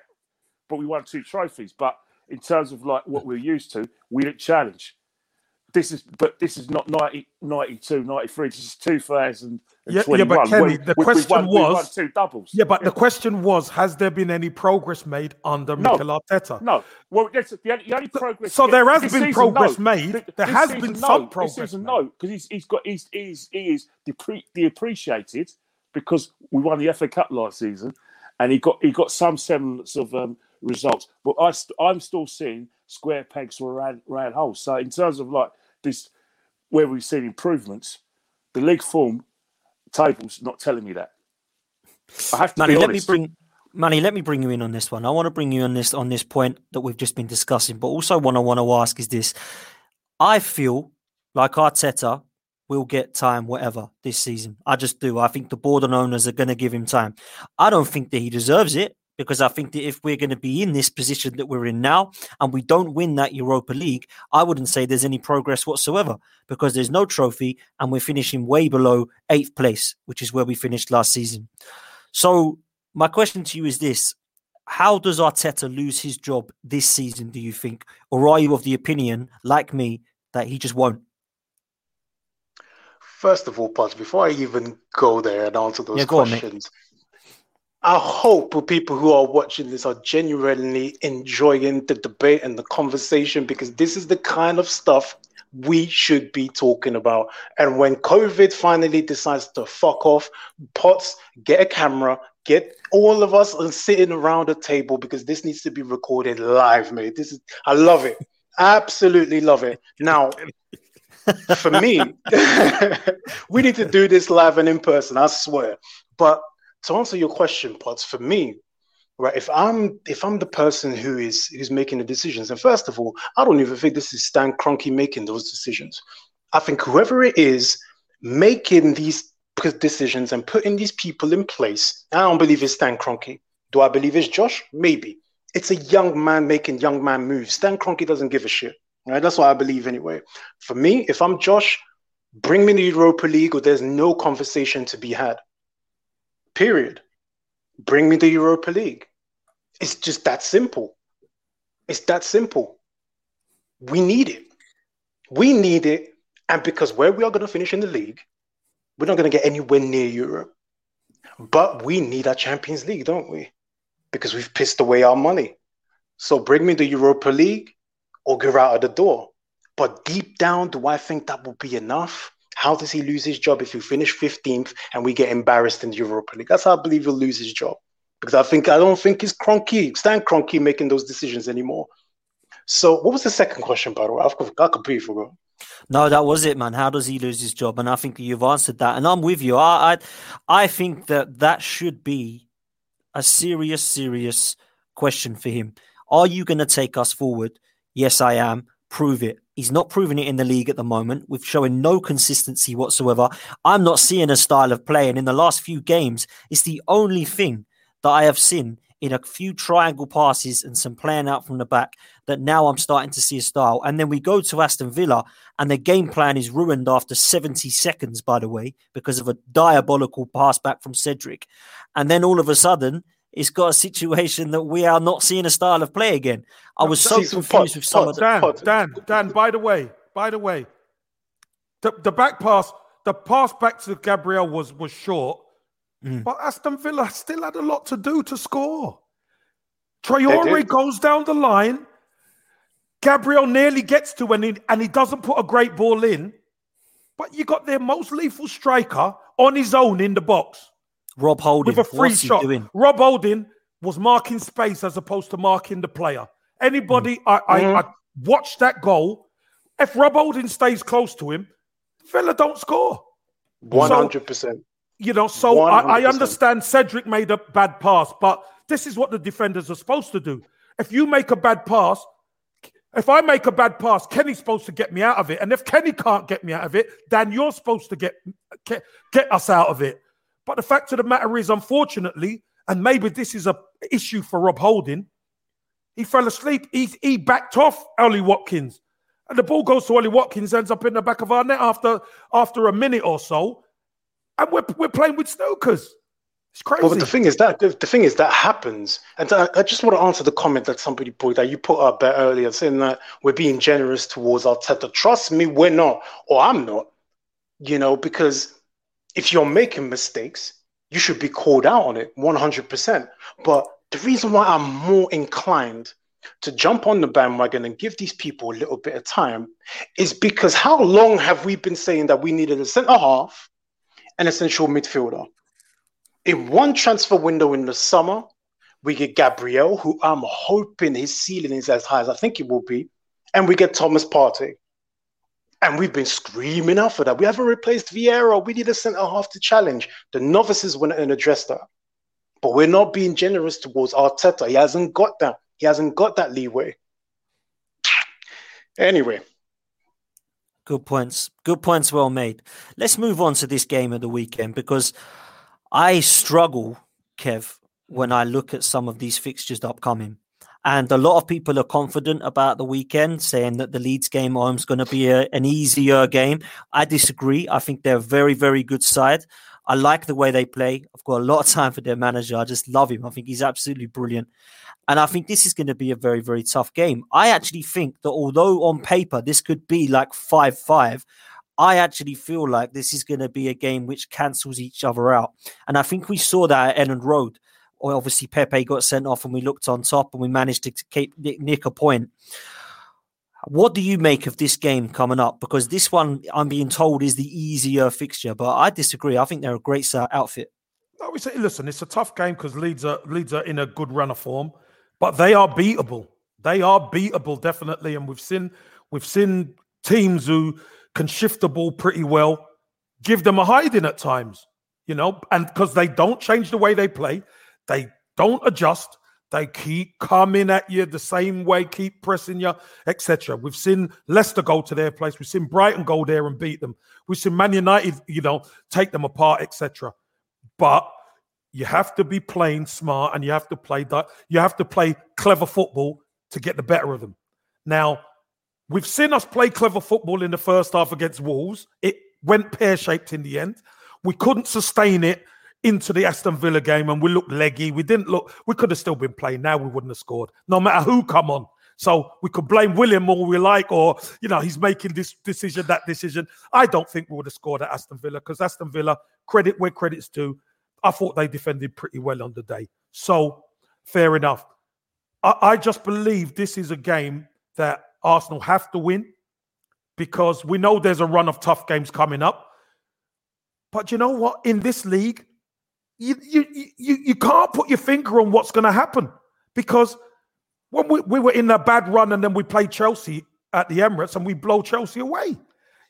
But we won two trophies. But in terms of like what we're used to, we didn't challenge. This is, but this is not 90, 92, 93. This is 2021. Yeah, yeah, but Kenny, We- the we- question we've won was- two doubles. Yeah, but the question was, has there been any progress made under No. Mikel Arteta? No, well, that's the only, the only progress. So there has been season, progress no. made. Th- There this has season, been no. some This progress season, made. no, because he's he's got he's he's he is depre- depreciated because we won the FA Cup last season, and he got he got some semblance of um, results. But I st- I'm still seeing square pegs for round round holes. So in terms of like this where we've seen improvements. The league form table's not telling me that. I have to Manny, be let me bring Manny, let me bring you in on this one. I want to bring you on this on this point that we've just been discussing, but also what I want to ask is this. I feel like Arteta will get time, whatever, this season. I just do. I think the board and owners are going to give him time. I don't think that he deserves it because I think that if we're going to be in this position that we're in now and we don't win that Europa League, I wouldn't say there's any progress whatsoever because there's no trophy and we're finishing way below eighth place, which is where we finished last season. So, my question to you is this How does Arteta lose his job this season, do you think? Or are you of the opinion, like me, that he just won't? First of all, Pots, before I even go there and answer those Yeah, go on, questions, I hope people who are watching this are genuinely enjoying the debate and the conversation because this is the kind of stuff we should be talking about. And when COVID finally decides to fuck off, Pots, get a camera, get all of us and sitting around a table because this needs to be recorded live, mate. This is I love it. Absolutely love it. Now, for me, we need to do this live and in person, I swear. But to answer your question, Potts, for me, right, if I'm if I'm the person who is who's making the decisions, and first of all, I don't even think this is Stan Kroenke making those decisions. I think whoever it is making these decisions and putting these people in place, I don't believe it's Stan Kroenke. Do I believe it's Josh? Maybe. It's a young man making young man moves. Stan Kroenke doesn't give a shit. Right? That's what I believe anyway. For me, if I'm Josh, bring me the Europa League or there's no conversation to be had. Period. Bring me the Europa League. It's just that simple. It's that simple. We need it. We need it. And because where we are going to finish in the league, we're not going to get anywhere near Europe. But we need our Champions League, don't we? Because we've pissed away our money. So bring me the Europa League or go out of the door. But deep down, do I think that will be enough? How does he lose his job if we finish 15th and we get embarrassed in the Europa League? That's how I believe he'll lose his job. Because I think I don't think it's Kroenke, Stan Kroenke making those decisions anymore. So what was the second question, by the way? I've, I completely forgot. No, that was it, man. How does he lose his job? And I think you've answered that, and I'm with you. I, I, I think that that should be a serious, serious question for him. Are you going to take us forward? Yes, I am. Prove it. He's not proving it in the league at the moment. We've showing no consistency whatsoever. I'm not seeing a style of play, and in the last few games, it's the only thing that I have seen in a few triangle passes and some playing out from the back that now I'm starting to see a style. And then we go to Aston Villa, and the game plan is ruined after 70 seconds, by the way, because of a diabolical pass back from Cedric. And then all of a sudden, it's got a situation that we are not seeing a style of play again. I was so confused pot- with some pot- of the. Dan, Pod- Dan, Dan, by the way, by the way, the, the back pass, the pass back to Gabriel was was short, Mm. but Aston Villa still had a lot to do to score. Traore goes down the line. Gabriel nearly gets to and he, and he doesn't put a great ball in. But you got their most lethal striker on his own in the box Rob Holding. with a free What's he shot. doing? Rob Holding was marking space as opposed to marking the player. Anybody, I, I, Mhm. I watched that goal. If Rob Holding stays close to him, Villa don't score. 100%. You know, so I, I understand Cedric made a bad pass, but this is what the defenders are supposed to do. If you make a bad pass, if I make a bad pass, Kenny's supposed to get me out of it. And if Kenny can't get me out of it, then you're supposed to get get, get us out of it. But the fact of the matter is, unfortunately, and maybe this is a issue for Rob Holding, he fell asleep. He, he backed off Ollie Watkins. And the ball goes to Ollie Watkins, ends up in the back of our net after after a minute or so. And we're, we're playing with snookers. It's crazy. Well, but the thing is that the, the thing is that happens, and I, I just want to answer the comment that somebody put that you put up there earlier, saying that we're being generous towards Arteta. Trust me, we're not, or I'm not. You know, because if you're making mistakes, you should be called out on it 100%. But the reason why I'm more inclined to jump on the bandwagon and give these people a little bit of time is because how long have we been saying that we needed a centre half and a central midfielder? in one transfer window in the summer, we get Gabriel, who I'm hoping his ceiling is as high as I think it will be, and we get Thomas Partey. And we've been screaming out for that. We haven't replaced Vieira. We need a centre half to challenge. The novices went and addressed that. But we're not being generous towards Arteta. He hasn't got that. He hasn't got that leeway. Anyway. Good points. Good points well made. Let's move on to this game of the weekend because I struggle, Kev, when I look at some of these fixtures upcoming. And a lot of people are confident about the weekend, saying that the Leeds game home is going to be a, an easier game. I disagree. I think they're a very, very good side. I like the way they play. I've got a lot of time for their manager. I just love him. I think he's absolutely brilliant. And I think this is going to be a very, very tough game. I actually think that although on paper this could be like 5 5, I actually feel like this is going to be a game which cancels each other out. And I think we saw that at Elland Road obviously Pepe got sent off and we looked on top and we managed to keep nick a point. What do you make of this game coming up? Because this one, I'm being told, is the easier fixture, but I disagree. I think they're a great outfit. No, we say, listen, it's a tough game because Leeds are Leeds are in a good run of form, but they are beatable. They are beatable, definitely, and we've seen we've seen teams who can shift the ball pretty well, give them a hiding at times, you know, and because they don't change the way they play, they don't adjust. They keep coming at you the same way, keep pressing you, etc. We've seen Leicester go to their place. We've seen Brighton go there and beat them. We've seen Man United, you know, take them apart, etc. But you have to be playing smart and you have to play that. You have to play clever football to get the better of them. Now, we've seen us play clever football in the first half against Wolves. It went pear shaped in the end. We couldn't sustain it into the Aston Villa game and we looked leggy. We didn't look, we could have still been playing now, we wouldn't have scored, no matter who come on. So we could blame Willian all we like, or you know, he's making this decision, that decision. I don't think we would have scored at Aston Villa because Aston Villa, credit where credit's due. I thought they defended pretty well on the day. So fair enough. I, I just believe this is a game that Arsenal have to win because we know there's a run of tough games coming up. But you know what? In this league, you, you, you, you can't put your finger on what's going to happen because when we, we were in a bad run and then we played Chelsea at the Emirates and we blow Chelsea away.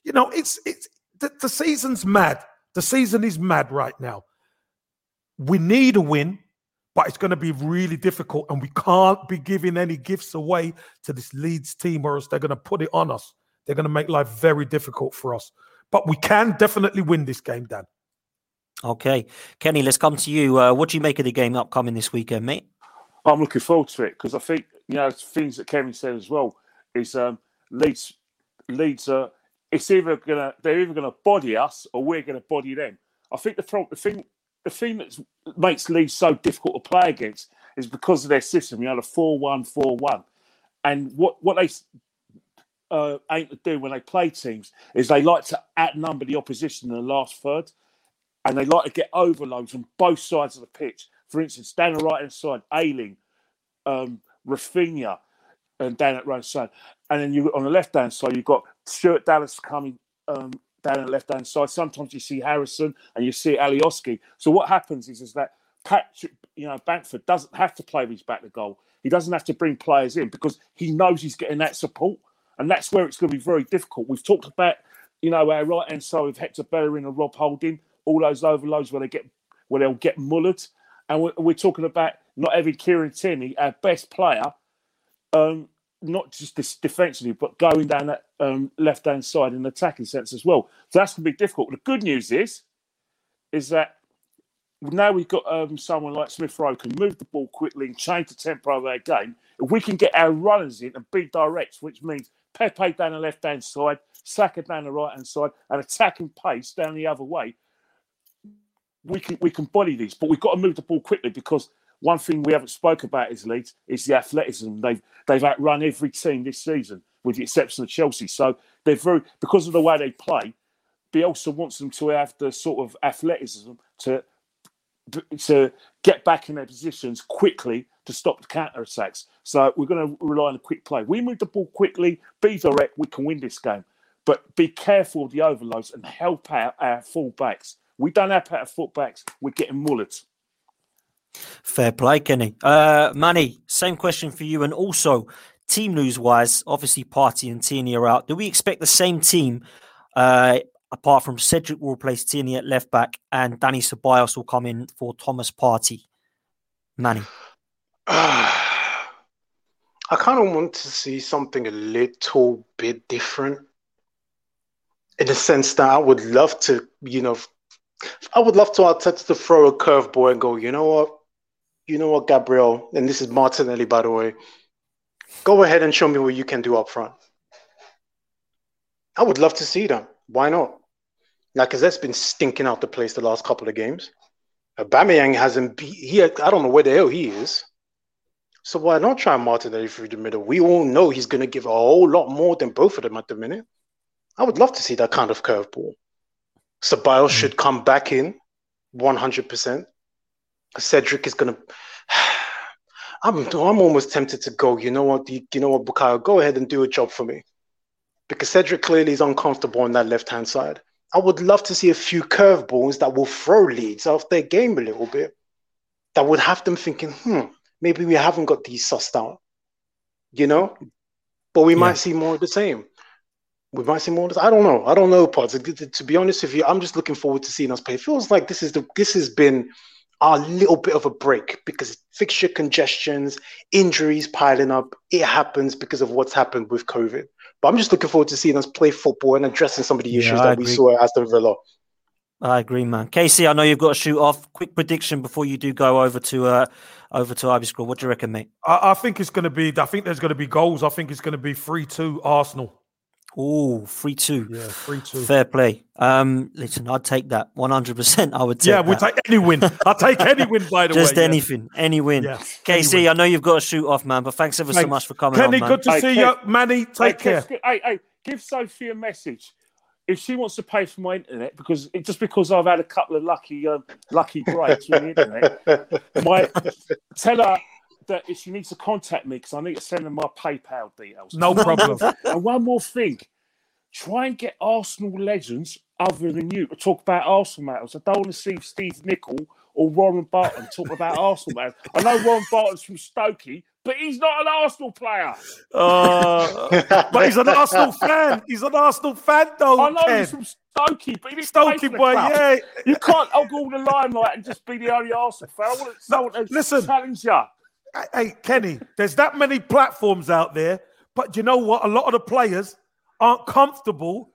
You know, it's it's the, the season's mad. The season is mad right now. We need a win, but it's going to be really difficult, and we can't be giving any gifts away to this Leeds team, or else they're going to put it on us. They're going to make life very difficult for us. But we can definitely win this game, Dan. Okay, Kenny, let's come to you. Uh, what do you make of the game upcoming this weekend, mate? I'm looking forward to it because I think you know things that Kevin said as well is um, Leeds. Leeds are it's either gonna they're either gonna body us or we're gonna body them. I think the, the thing the thing that makes Leeds so difficult to play against is because of their system. You know, the four-one-four-one, and what what they uh, aim to do when they play teams is they like to outnumber the opposition in the last third and they like to get overloads on both sides of the pitch. For instance, down the right hand side, Ayling, um, Raphinha, and down at right side. And then you on the left hand side, you've got Stuart Dallas coming um, down the left hand side. Sometimes you see Harrison and you see Alioski. So what happens is, is that Patrick, you know, Bamford doesn't have to play with his back to goal. He doesn't have to bring players in because he knows he's getting that support. And that's where it's going to be very difficult. We've talked about, you know, our right hand side with Hector Bellerin and Rob Holding all those overloads where they get where they'll get mullered. And we're, we're talking about not having Kieran Tierney, our best player, um, not just this defensively, but going down that um, left hand side in attacking sense as well. So that's going to be difficult. The good news is, is that now we've got um, someone like Smith Rowe can move the ball quickly and change the tempo of our game. If we can get our runners in and be direct, which means Pepe down the left hand side, Saka down the right hand side, and attacking pace down the other way, we can we can body these, but we've got to move the ball quickly because one thing we haven't spoke about is Leeds is the athleticism. They've they've outrun every team this season, with the exception of Chelsea. So they're very because of the way they play. Bielsa wants them to have the sort of athleticism to to get back in their positions quickly to stop the counter attacks. So we're going to rely on a quick play. We move the ball quickly, be direct, we can win this game. But be careful of the overloads and help out our full backs we don't have better fullbacks. We're getting mullets. Fair play, Kenny. Uh, Manny, same question for you. And also, team news wise, obviously Partey and Tierney are out. Do we expect the same team, uh, apart from Cedric will replace Tierney at left back and Danny Ceballos will come in for Thomas Partey? Manny. I kind of want to see something a little bit different in the sense that I would love to, you know, I would love to uh, Arteta to throw a curveball and go, you know what, you know what, Gabriel, and this is Martinelli, by the way, go ahead and show me what you can do up front. I would love to see that. Why not? Like, because that's been stinking out the place the last couple of games. Aubameyang hasn't be he. I don't know where the hell he is. So why not try Martinelli through the middle? We all know he's going to give a whole lot more than both of them at the minute. I would love to see that kind of curveball. Ceballos mm. should come back in 100%. Cedric is going to. I'm, I'm almost tempted to go, you know what, you, you know what, Bukayo, go ahead and do a job for me. Because Cedric clearly is uncomfortable on that left hand side. I would love to see a few curveballs that will throw Leeds off their game a little bit. That would have them thinking, hmm, maybe we haven't got these sussed out, you know? But we yeah. might see more of the same. We might see more of this. I don't know. I don't know, Pods. To, to, to be honest with you, I'm just looking forward to seeing us play. It feels like this is the this has been a little bit of a break because fixture congestions, injuries piling up. It happens because of what's happened with COVID. But I'm just looking forward to seeing us play football and addressing some of the yeah, issues I that agree. we saw at Aston Villa. I agree, man. Casey, I know you've got to shoot off. Quick prediction before you do go over to uh, over to Ivy School. What do you reckon, mate? I, I think it's going to be. I think there's going to be goals. I think it's going to be three two Arsenal. Oh, three two. Yeah, three two. Fair play. Um, listen, I'd take that one hundred percent. I would take. Yeah, we'll take any win. I'll take any win. By the Just way, just anything, yeah. any win. Yeah, Casey, any win. I know you've got to shoot off, man. But thanks ever thanks. so much for coming. Kenny, on, good to hey, see Ken, you, Manny. Take hey, care. Hey, hey, give Sophie a message. If she wants to pay for my internet, because it, just because I've had a couple of lucky, um, lucky breaks with the internet, my tell her that if she needs to contact me because I need to send her my PayPal details. No problem. and one more thing, try and get Arsenal legends other than you to talk about Arsenal matters. I don't want to see Steve Nicol or Warren Barton talk about Arsenal matters. I know Warren Barton's from Stokey, but he's not an Arsenal player. Uh, but he's an Arsenal fan. He's an Arsenal fan, though. I know Ken. he's from Stokey, but he's Stokey boy. Yeah, you can't hold all the limelight and just be the only Arsenal fan. I want to, no, listen, challenge you. Hey, Kenny, there's that many platforms out there, but you know what? A lot of the players aren't comfortable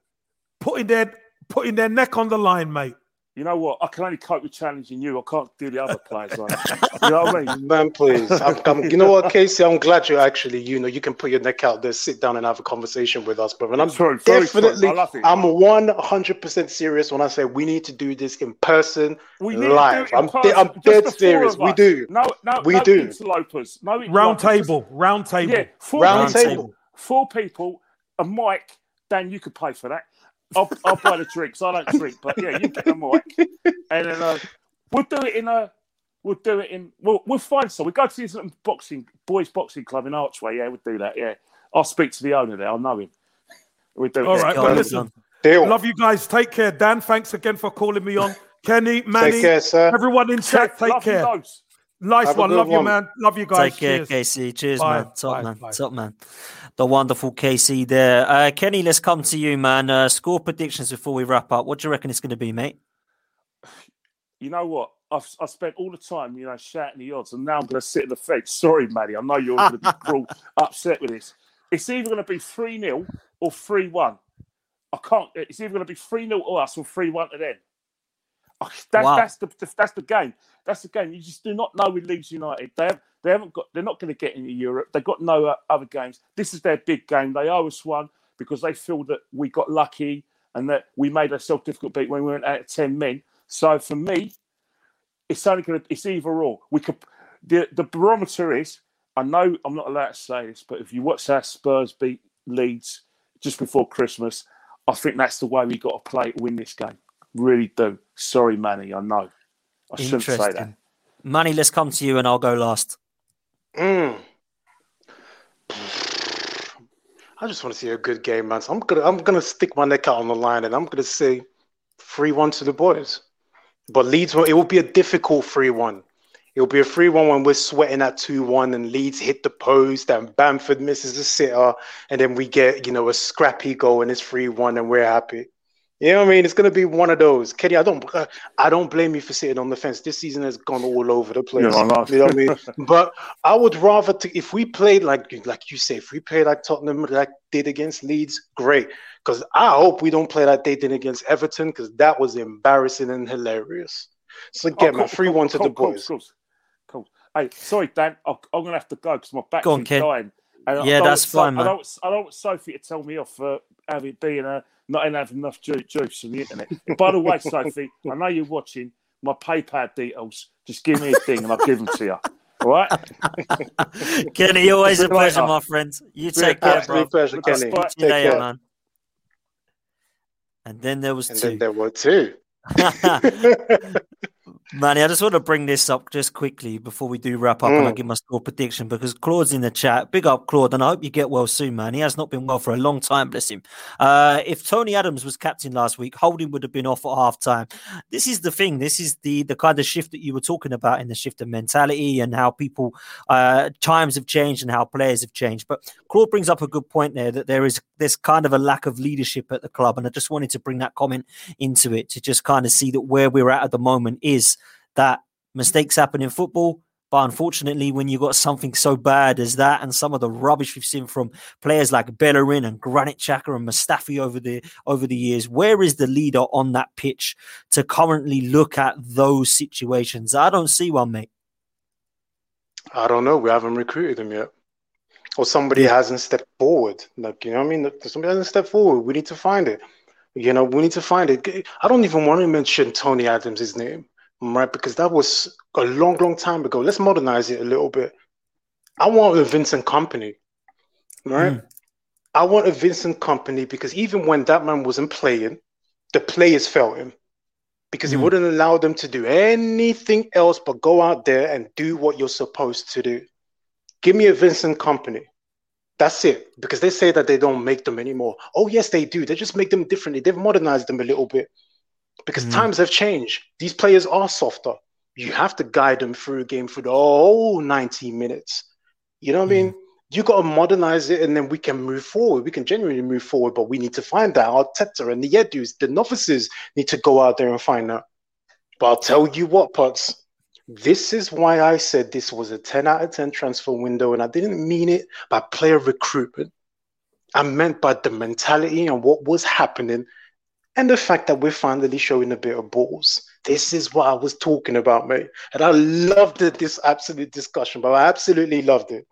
putting their putting their neck on the line, mate. You know what? I can only cope with challenging you. I can't do the other players. Like you know what I mean? Man, please. I'm, I'm, you know what, Casey? I'm glad you actually, you know, you can put your neck out there, sit down and have a conversation with us, brother. And I'm true, definitely, I'm 100% serious when I say we need to do this in person, we need live. I'm, person, de- I'm dead serious. We do. No, no, we no do. Interlopers. No interlopers. Round table. Round table. Yeah, four round people, table. Four people a mic, Dan, you could pay for that. I'll, I'll buy the drinks. I don't drink, but yeah, you get the mic, and then uh, we'll do it in a. We'll do it in. We'll we'll find some. We go to this boxing boys boxing club in Archway. Yeah, we'll do that. Yeah, I'll speak to the owner there. I'll know him. We'll do it. All right. Well, listen. Deal. Love you guys. Take care, Dan. Thanks again for calling me on. Kenny, Manny, take care, sir. everyone in chat. Take, take care. Nice one. Love one. you, man. Love you guys. Take care, Cheers. Casey. Cheers, Bye. man. Top Bye. man. Bye. Top man the wonderful Casey there. Uh, Kenny, let's come to you, man. Uh, score predictions before we wrap up. What do you reckon it's going to be, mate? You know what? I've, I've spent all the time, you know, shouting the odds, and now I'm going to sit in the fence. Sorry, Maddie. I know you're going to be real upset with this. It's either going to be 3 0 or 3 1. I can't. It's either going to be 3 0 to us or 3 1 to them. That, wow. That's the that's the game. That's the game. You just do not know with Leeds United. They have, they haven't got. They're not going to get into Europe. They've got no other games. This is their big game. They owe us one because they feel that we got lucky and that we made ourselves difficult beat when we went out of ten men. So for me, it's only going to. It's either or. We could. The the barometer is. I know I'm not allowed to say this, but if you watch our Spurs beat Leeds just before Christmas, I think that's the way we got to play to win this game. Really do. Sorry, Manny. I know. I shouldn't say that. Manny, let's come to you, and I'll go last. Mm. I just want to see a good game, man. So I'm gonna I'm gonna stick my neck out on the line, and I'm gonna say three one to the boys. But Leeds, it will be a difficult three one. It'll be a 3 1 when we're sweating at 2 1 and Leeds hit the post and Bamford misses a sitter. And then we get, you know, a scrappy goal and it's 3 1 and we're happy. You know what I mean? It's going to be one of those. Kenny, I don't, uh, I don't blame you for sitting on the fence. This season has gone all over the place. Yeah, you know what I mean? But I would rather, to, if we played like, like you say, if we played like Tottenham, like did against Leeds, great. Because I hope we don't play like they did against Everton, because that was embarrassing and hilarious. So oh, get Oh, my cool, free cool, one to cool, the boys. Cool, cool. Hey, sorry, Dan. I, I'm gonna have to go because my back's Go on, dying. And Yeah, don't that's want So- fine, man. I don't, I don't want Sophie to tell me off for having being uh, not having enough ju- juice on the internet. By the way, Sophie, I know you're watching. My PayPal details. Just give me a thing and I'll give them to you. All right? Kenny, always a pleasure, my friend. You See you take care, bro. pleasure, Kenny. I'll See you Take later, care. man. And then there was And two. then there were two. Manny, I just want to bring this up just quickly before we do wrap up and I Mm. give my score prediction because Claude's in the chat. Big up, Claude, and I hope you get well soon, man. He has not been well for a long time, bless him. Uh, if Tony Adams was captain last week, Holding would have been off at half time. This is the thing. This is the the kind of shift that you were talking about in the shift of mentality and how people, uh, times have changed and how players have changed. But Claude brings up a good point there that there is this kind of a lack of leadership at the club. And I just wanted to bring that comment into it to just kind of see that where we're at at the moment is that mistakes happen in football. But unfortunately, when you've got something so bad as that, and some of the rubbish we've seen from players like Bellerin and Granit Xhaka and Mustafi over the over the years, where is the leader on that pitch to currently look at those situations? I don't see one, mate. I don't know. We haven't recruited him yet. Or somebody hasn't stepped forward. Like, you know what I mean? Somebody hasn't stepped forward. We need to find it. You know, we need to find it. I don't even want to mention Tony Adams' name, right? Because that was a long, long time ago. Let's modernize it a little bit. I want a Vincent Kompany, right? I want a Vincent Kompany because even when that man wasn't playing, the players felt him because he Mm. wouldn't allow them to do anything else but go out there and do what you're supposed to do. Give me a Vincent Kompany. That's it. Because they say that they don't make them anymore. Oh, yes, they do. They just make them differently. They've modernized them a little bit because Mhm. times have changed. These players are softer. You have to guide them through a game for the whole 90 minutes. You know what I mean? You got to modernize it and then we can move forward. We can genuinely move forward, but we need to find that. Arteta and the Edus, the novices need to go out there and find that. But I'll tell you what, Potts, this is why I said this was a 10 out of 10 transfer window, and I didn't mean it by player recruitment. I meant by the mentality and what was happening, and the fact that we're finally showing a bit of balls. This is what I was talking about, mate. And I loved it, this absolute discussion, but I absolutely loved it.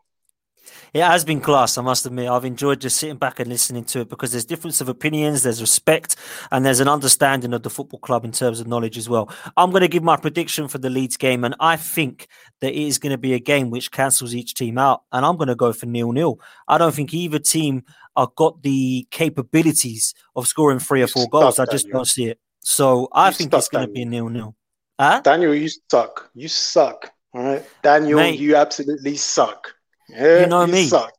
It has been class, I must admit. I've enjoyed just sitting back and listening to it because there's difference of opinions, there's respect, and there's an understanding of the football club in terms of knowledge as well. I'm going to give my prediction for the Leeds game, and I think that it is going to be a game which cancels each team out. And I'm going to go for nil nil. I don't think either team have got the capabilities of scoring three or four goals. I just Daniel. don't see it. So I You think stuck, it's going to be a nil nil. Huh? Daniel, you suck. You suck. All right. Daniel, Mate. you absolutely suck. Yeah, You know me. Suck.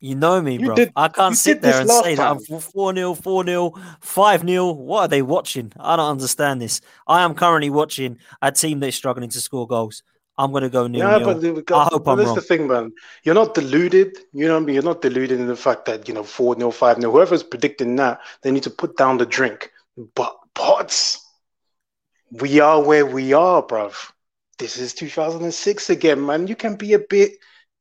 You know me, You bro. did- I can't sit there and say that I'm 4 0, 4 0, 5 0. What are they watching? I don't understand this. I am currently watching a team that's struggling to score goals. I'm going to go nil Yeah, nil. but we I hope I'm that's wrong. the thing, man. You're not deluded. You know what I mean? You're not deluded in the fact that, you know, 4 0, 5 0. Whoever's predicting that, they need to put down the drink. But, Potts, we are where we are, bruv. This is 2006 again, man. You can be a bit,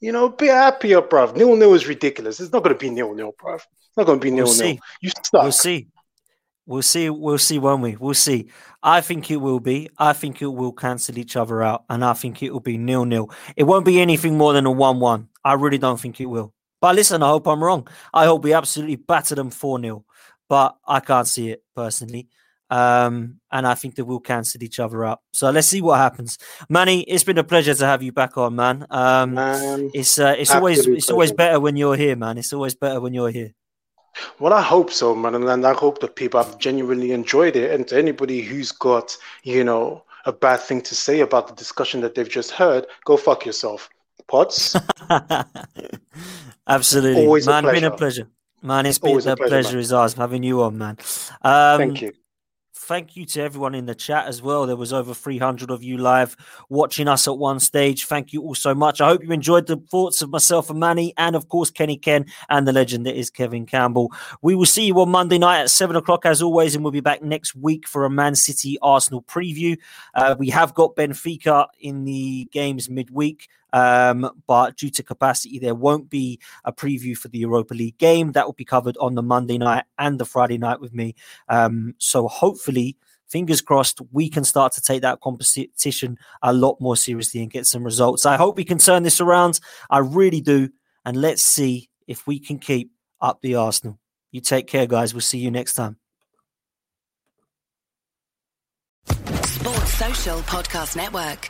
you know, bit happier, bruv. Nil nil is ridiculous. It's not going to be nil nil, bruv. It's not going to be We'll nil nil. see. You suck. We'll see. We'll see. We'll see, won't we? We'll see. I think it will be. I think it will cancel each other out. And I think it will be nil nil. It won't be anything more than a 1 1. I really don't think it will. But listen, I hope I'm wrong. I hope we absolutely batter them 4 0. But I can't see it personally. Um, and I think they will cancel each other out. So let's see what happens. Manny, it's been a pleasure to have you back on, man. Um, Man, it's uh, it's always it's always better when you're here, man. It's always better when you're here. Well, I hope so, man, and, I hope that people have genuinely enjoyed it. And to anybody who's got, you know, a bad thing to say about the discussion that they've just heard, go fuck yourself. Potts, Absolutely, Always a man. Been a pleasure. man. It's been a pleasure, pleasure is ours having you on, man. Um, thank you. Thank you to everyone in the chat as well. There was over 300 of you live watching us at one stage. Thank you all so much. I hope you enjoyed the thoughts of myself and Manny, and of course, Kenny Ken and the legend that is Kevin Campbell. We will see you on Monday night at 7 o'clock, as always, and we'll be back next week for a Man City Arsenal preview. Uh, we have got Benfica in the games midweek. Um, but due to capacity, there won't be a preview for the Europa League game. That will be covered on the Monday night and the Friday night with me. Um, so hopefully, fingers crossed, we can start to take that competition a lot more seriously and get some results. I hope we can turn this around. I really do. And let's see if we can keep up the Arsenal. You take care, guys. We'll see you next time. Sports Social Podcast Network.